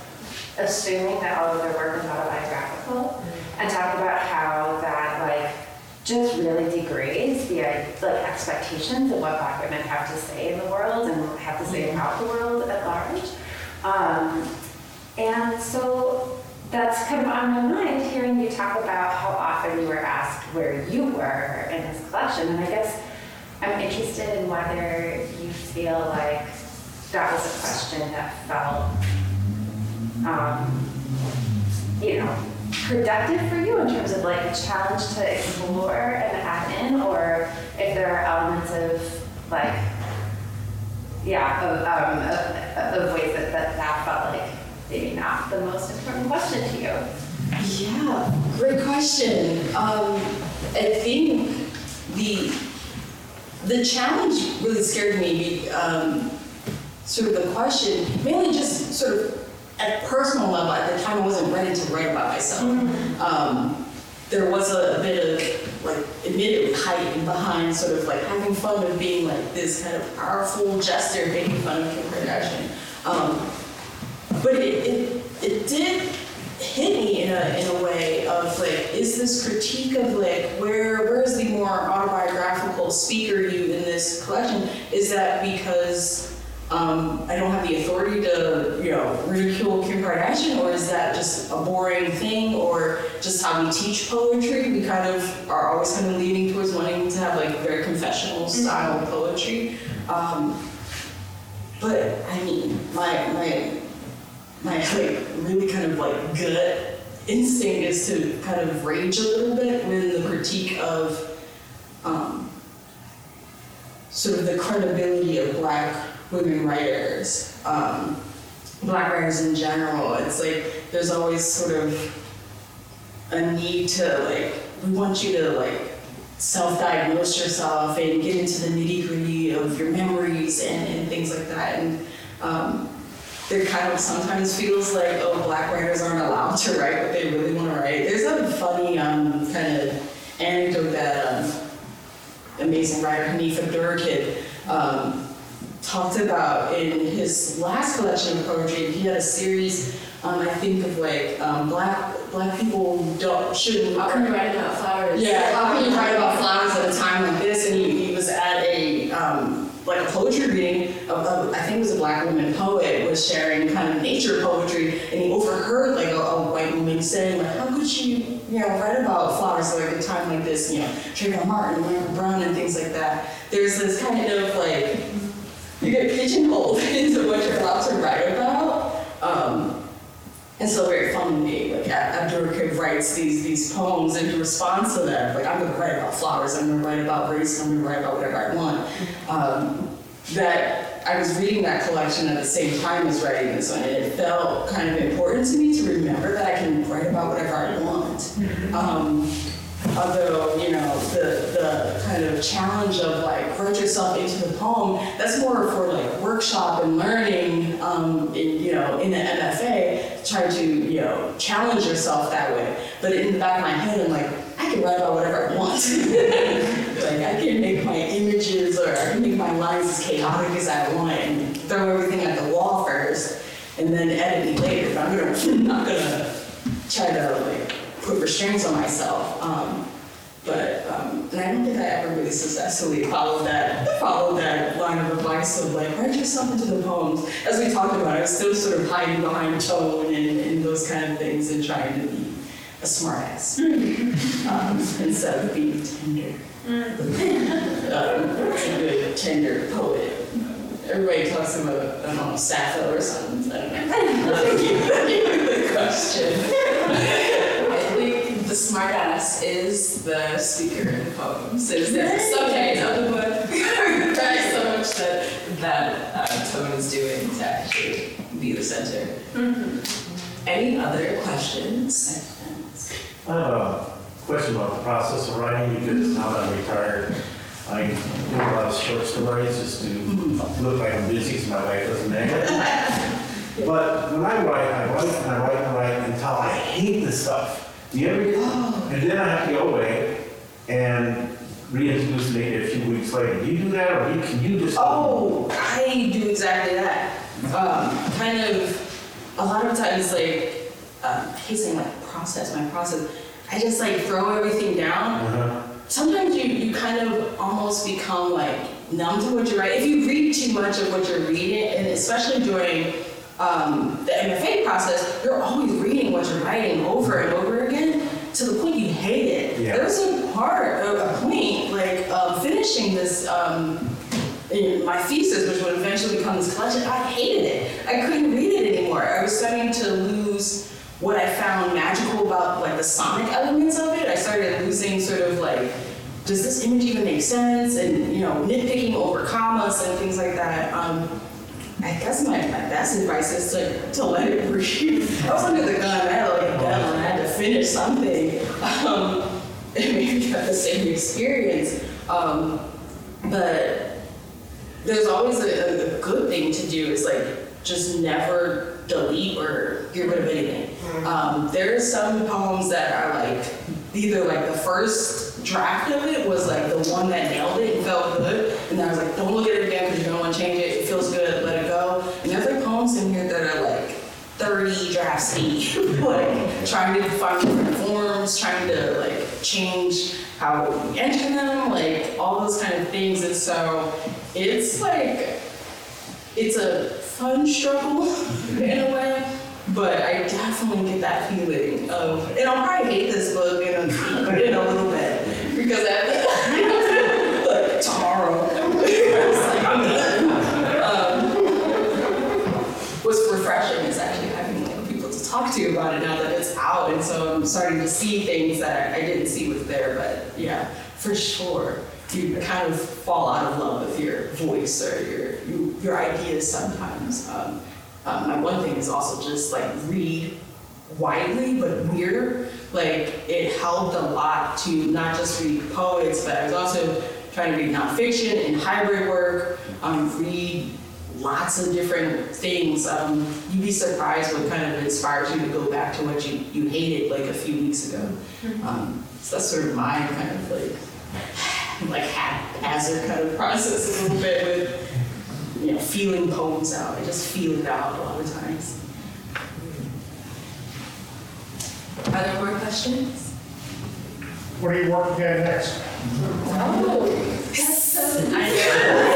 assuming that all of their work is autobiographical and talk about how that like just really degrades the like expectations of what black women have to say in the world and have to say about the world at large. Um, and so that's kind of on my mind hearing you talk about how often you were asked where you were in this collection. And I guess I'm interested in whether you feel like that was a question that felt, um, you know, productive for you in terms of like a challenge to explore and add in, or if there are elements of like, yeah, of, um, of, of ways that, that that felt like maybe not the most important question to you. Yeah, great question. Um, I think the the challenge really scared me. Um, sort of the question, mainly just sort of at personal level. At the time, I wasn't ready to write about myself. Um, there was a bit of like admittedly hype behind sort of like having fun of being like this kind of powerful jester making fun of Kim Kardashian. Um, but it, it, it did hit me in a, in a way of like, is this critique of like, where, where is the more autobiographical speaker you in this collection? Is that because um, I don't have the authority to, you know, ridicule Kim Kardashian, or is that just a boring thing, or just how we teach poetry? We kind of are always kind of leaning towards wanting to have like very confessional style poetry. Um, but I mean, my my my like really kind of like gut instinct is to kind of rage a little bit when the critique of um, sort of the credibility of black women writers, um, black writers in general. It's like there's always sort of a need to like we want you to like self-diagnose yourself and get into the nitty-gritty of your memories and, and things like that. And um, it kind of sometimes feels like, oh, black writers aren't allowed to write what they really want to write. There's a funny um, kind of anecdote that um, amazing writer Hanif Abdurraqib um, talked about in his last collection of poetry. He had a series, um, I think, of like um, black black people don't shouldn't. How can you write about flowers? Yeah, how can you write about flowers at a time like this? And he, he was at a um, like a poetry reading of, of, I think it was a black woman poet was sharing kind of nature poetry, and he overheard like a, a white woman saying like, how could she you know write about flowers like at a time like this? You know, Trayvon Martin, Michael Brown, and things like that. There's this kind of like you get pigeonholed into what you're allowed to write about. Um, and so very fun to me, like writes these these poems in response to that, like I'm gonna write about flowers, I'm gonna write about race, I'm gonna write about whatever I want. Um, that I was reading that collection at the same time as writing this one, and it felt kind of important to me to remember that I can write about whatever I want. Um, although you know the the kind of challenge of like write yourself into the poem that's more for like workshop and learning um, in you know in the MFA try to you know challenge yourself that way. But in the back of my head I'm like I can write about whatever I want. Like I can make my or make my lines as chaotic as I want and throw everything at the wall first and then edit me later but I'm gonna I'm not gonna try to like put restraints on myself. Um, but um, and I don't think I ever really successfully followed that followed that line of advice of like write yourself into the poems. As we talked about, I was still sort of hiding behind tone and, and those kind of things and trying to be a smartass um, instead of being tender. Um, a good tender poet. Everybody talks about, I don't know, Sappho or something. I don't know. Thank you. Thank you for the question. I think the smartass is the speaker in the poems. Is the subject of the book. There's so much that that uh, tone is doing to actually be the center. Any other questions? I have a question about the process of writing because now that I'm retired, I do a lot of short stories just to look like I'm busy so my wife doesn't it. But when I write, I write and I write and I write until I hate the stuff. Do you ever, and then I have to go away and reintroduce it a few weeks later. Do you do that or you- can you just? Oh, I do exactly that. Um, kind of, a lot of times, like, um, I hate saying like process, my process. I just like throw everything down. Uh-huh. Sometimes you, you kind of almost become like numb to what you write. If you read too much of what you're reading, and especially during um, the MFA process, you're always reading what you're writing over and over again to the point you hate it. Yeah. There was a part, a, a point, like um, finishing this um, in my thesis, which would eventually become this collection, I hated it. I couldn't read it anymore. I was starting to lose what I found magical about like the sonic elements of it. I started losing sort of like, does this image even make sense? And you know, nitpicking over commas and things like that. Um, I guess my, my best advice is to, to let it breathe. I was under the gun, I had like a deadline, I had to finish something. Um, and maybe have the same experience. Um, but there's always a, a good thing to do is like just never delete or get rid of anything. Um, there's some poems that are like either like the first draft of it was like the one that nailed it and felt good, and I was like, don't look at it again because you don't want to change it. It feels good, let it go. And there's like poems in here that are like 30 drafts deep, like trying to find different forms, trying to like change how we enter them, like all those kind of things. And so it's like it's a fun struggle in a way, but I definitely get that feeling of, and I'll probably hate this book in a, in a little bit because I, like tomorrow. Um, what's refreshing is actually having like, people to talk to about it now that it's out, and so I'm starting to see things that I didn't see was there. But yeah, for sure, you kind of fall out of love with your voice or your you, your ideas sometimes. Um, um, my one thing is also just like read widely but weird. Like it helped a lot to not just read poets, but I was also trying to read nonfiction and hybrid work. Um, read lots of different things. Um, you'd be surprised what kind of inspires you to go back to what you, you hated like a few weeks ago. Um, so that's sort of my kind of like like haphazard kind of process a little bit with you know feeling poems out. I just feel it out a lot of times. Are there more questions? What are you working on next? Oh, Good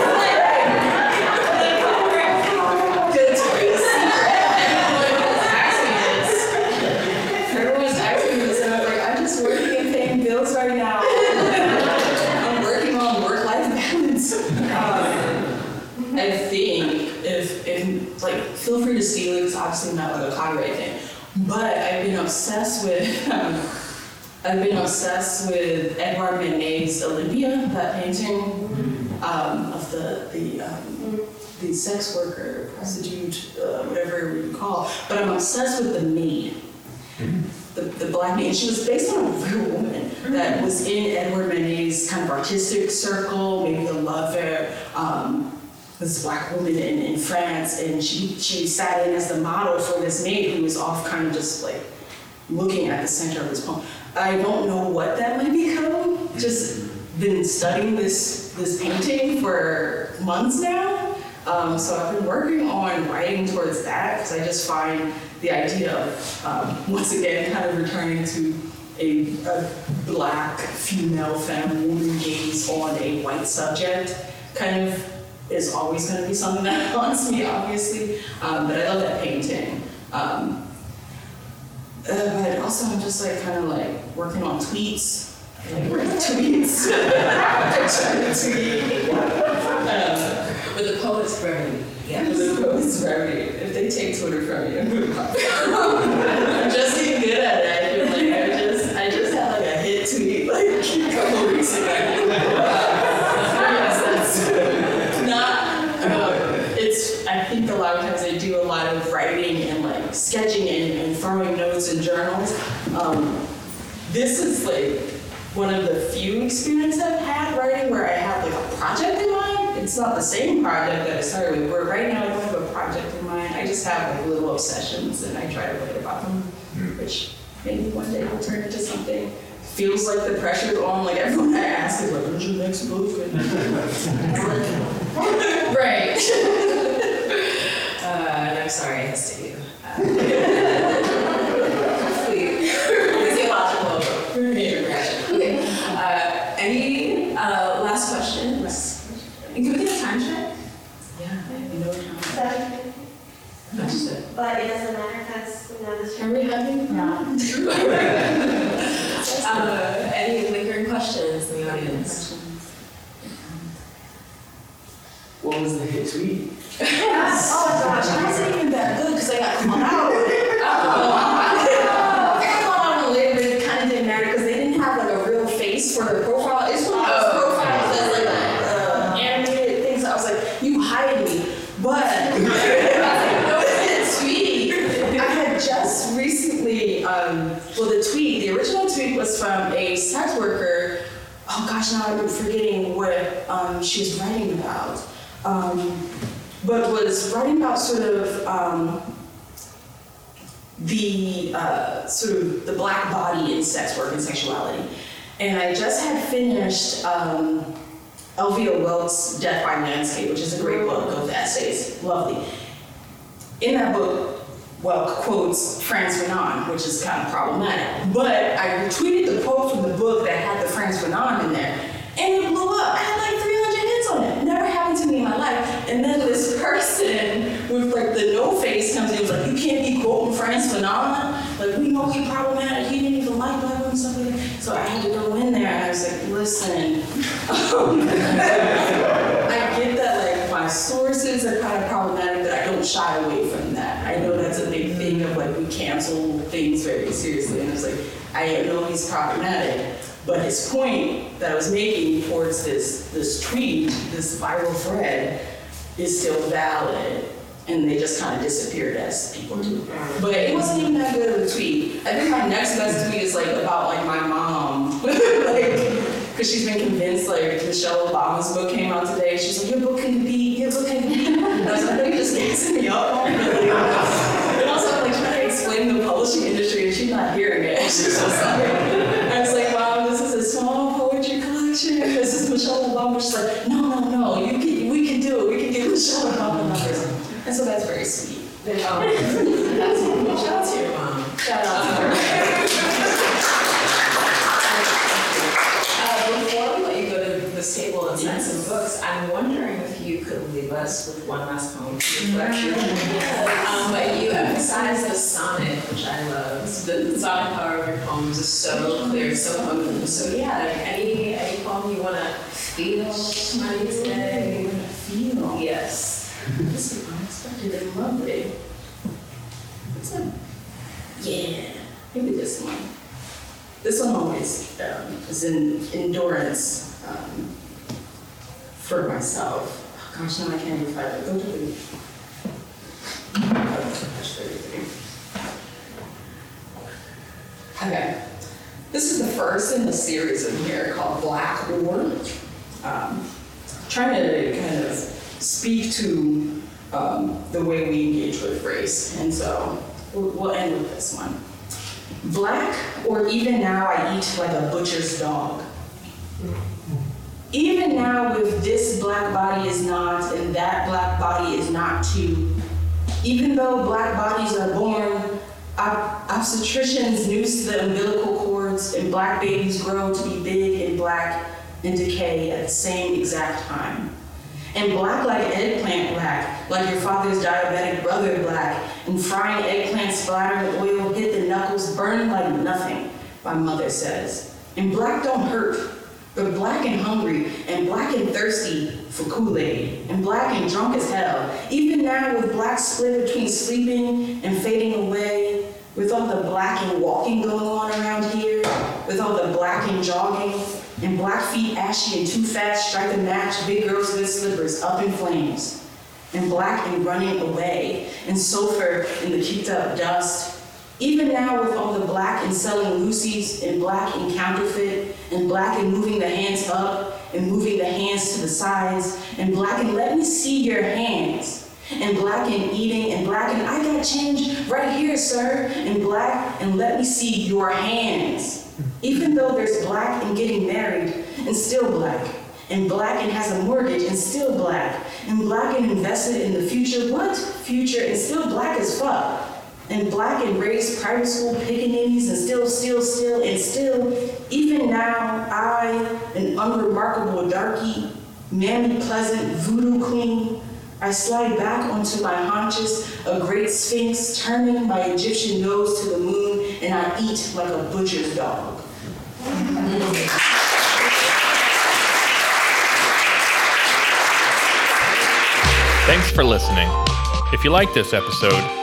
steal it, it's obviously not like a copyright thing. But I've been obsessed with, I've been obsessed with Edouard Manet's Olympia, that painting um, of the, the, um, the sex worker, prostitute, uh, whatever you call. But I'm obsessed with the maid, the, the black maid. She was based on a real woman that was in Edouard Manet's kind of artistic circle, maybe the lover. Um, this black woman in, in France, and she, she sat in as the model for this maid who was off kind of just like looking at the center of this poem. I don't know what that might become. Just been studying this this painting for months now. Um, so I've been working on writing towards that because I just find the idea of um, once again kind of returning to a, a black female femme woman gaze on a white subject kind of is always going to be something that haunts me, obviously. Um, but I love that painting. Um, uh, but also, I'm just like kind of like working on tweets. Like writing tweets. I try to tweet. Um, With the poet's brevity. yeah, the poet's brevity. If they take Twitter from you, I'm just getting good at it. I feel like I just, I just had like a hit tweet like a couple weeks ago. Yes, that's not. Um, it's. I think a lot of times I do a lot of writing and like sketching and, and throwing notes in journals. Um, this is like one of the few experiences I've had writing where I have like a project in mind. It's not the same project that I started with, where right now I don't have a project in mind. I just have like little obsessions and I try to write about them, which maybe one day will turn into something. Feels like the pressure's on, like everyone I ask is like, when's your next book? right. Uh, I'm sorry, it has to you. Uh, Please, physiological regression. Okay. Uh, any uh, last questions? And can we get a time check? Yeah, I have no time. Seven, Understood. But it doesn't matter because we know this. Are we having? Uh, any lingering questions in the audience? What was the hit tweet? Oh gosh, I wasn't even that good because I got called out. I got called out on later, but it kind of didn't matter because they didn't have like a real face for their profile. It's one of those profiles that's like uh, animated things. I was like, you hide me, but from a sex worker. Oh gosh, now I'm forgetting what um, she was writing about. Um, but was writing about sort of um, the uh, sort of the black body in sex work and sexuality. And I just had finished um, Elvia Wilk's Death by Landscape, which is a great book of essays. Lovely. In that book, well, quotes Frantz Fanon, which is kind of problematic. But I retweeted the quote from the book that had the Frantz Fanon in there, and it blew up. I had like 300 hits on it. Never happened to me in my life. And then this person with like the no face comes in and was like, you can't be quoting Frantz Fanon. Like, we know he's problematic. He didn't even like black women, stuff. So I had to go in there and I was like, listen, I get that like my sources are kind of problematic, but I don't shy away from that. I know that's a big thing of like we cancel things very seriously. And it's like, I know he's problematic, but his point that I was making towards this this tweet, this viral thread, is still valid. And they just kind of disappeared as people do. But it wasn't even that good of a tweet. I think my next best tweet is like about like my mom. like, because she's been convinced like Michelle Obama's book came out today. She's like, your book can be, your book can be. I was like, just gassing me up the publishing industry and she's not hearing it. She's just like, I was like, wow, this is a small poetry collection. This is Michelle Obama. She's like, no, no, no, you can, we can do it. We can give Michelle Obama numbers. And so that's very sweet. Um, that's, shout out to your mom. Shout out to her. Uh, before we let you go to this table and sign some books, I'm wondering if you could leave us with one last poem to reflect your um, But you emphasize the sonnet, which I love. The, the sonnet power of your poems is so clear, so potent. So yeah, like any any poem you want to feel tonight today? Feel. Yes. This is unexpected and lovely. What's up? Yeah, maybe this one. This one always um, is an endurance um, for myself. Go to the. Oh, gosh, everything. Okay. This is the first in the series in here called Black War. Um, trying to kind of speak to um, the way we engage with race. And so we'll, we'll end with this one. Black, or even now I eat like a butcher's dog. Even now, with this black body is not, and that black body is not too. Even though black bodies are born, ob- obstetricians noose the umbilical cords, and black babies grow to be big and black and decay at the same exact time. And black like eggplant black, like your father's diabetic brother black, and frying eggplant splattering oil hit the knuckles, burn like nothing, my mother says. And black don't hurt, but black and hungry, and black and thirsty for Kool-Aid, and black and drunk as hell. Even now with black split between sleeping and fading away, with all the black and walking going on around here, with all the black and jogging, and black feet ashy and too fast, strike a match, big girls with slippers up in flames, and black and running away, and sulfur in the kicked up dust. Even now with all the black and selling loosies, and black and counterfeit, and black and moving the hands up, and moving the hands to the sides, and black and let me see your hands. And black and eating, and black and I got change right here, sir. And black and let me see your hands. Even though there's black and getting married, and still black. And black and has a mortgage, and still black. And black and invested in the future. What? Future, and still black as fuck. And black and raised private school pickaninnies, and still, still, still, and still, even now, I, an unremarkable darky, mammy pleasant voodoo queen, I slide back onto my haunches, a great sphinx, turning my Egyptian nose to the moon, and I eat like a butcher's dog. Thanks for listening. If you like this episode,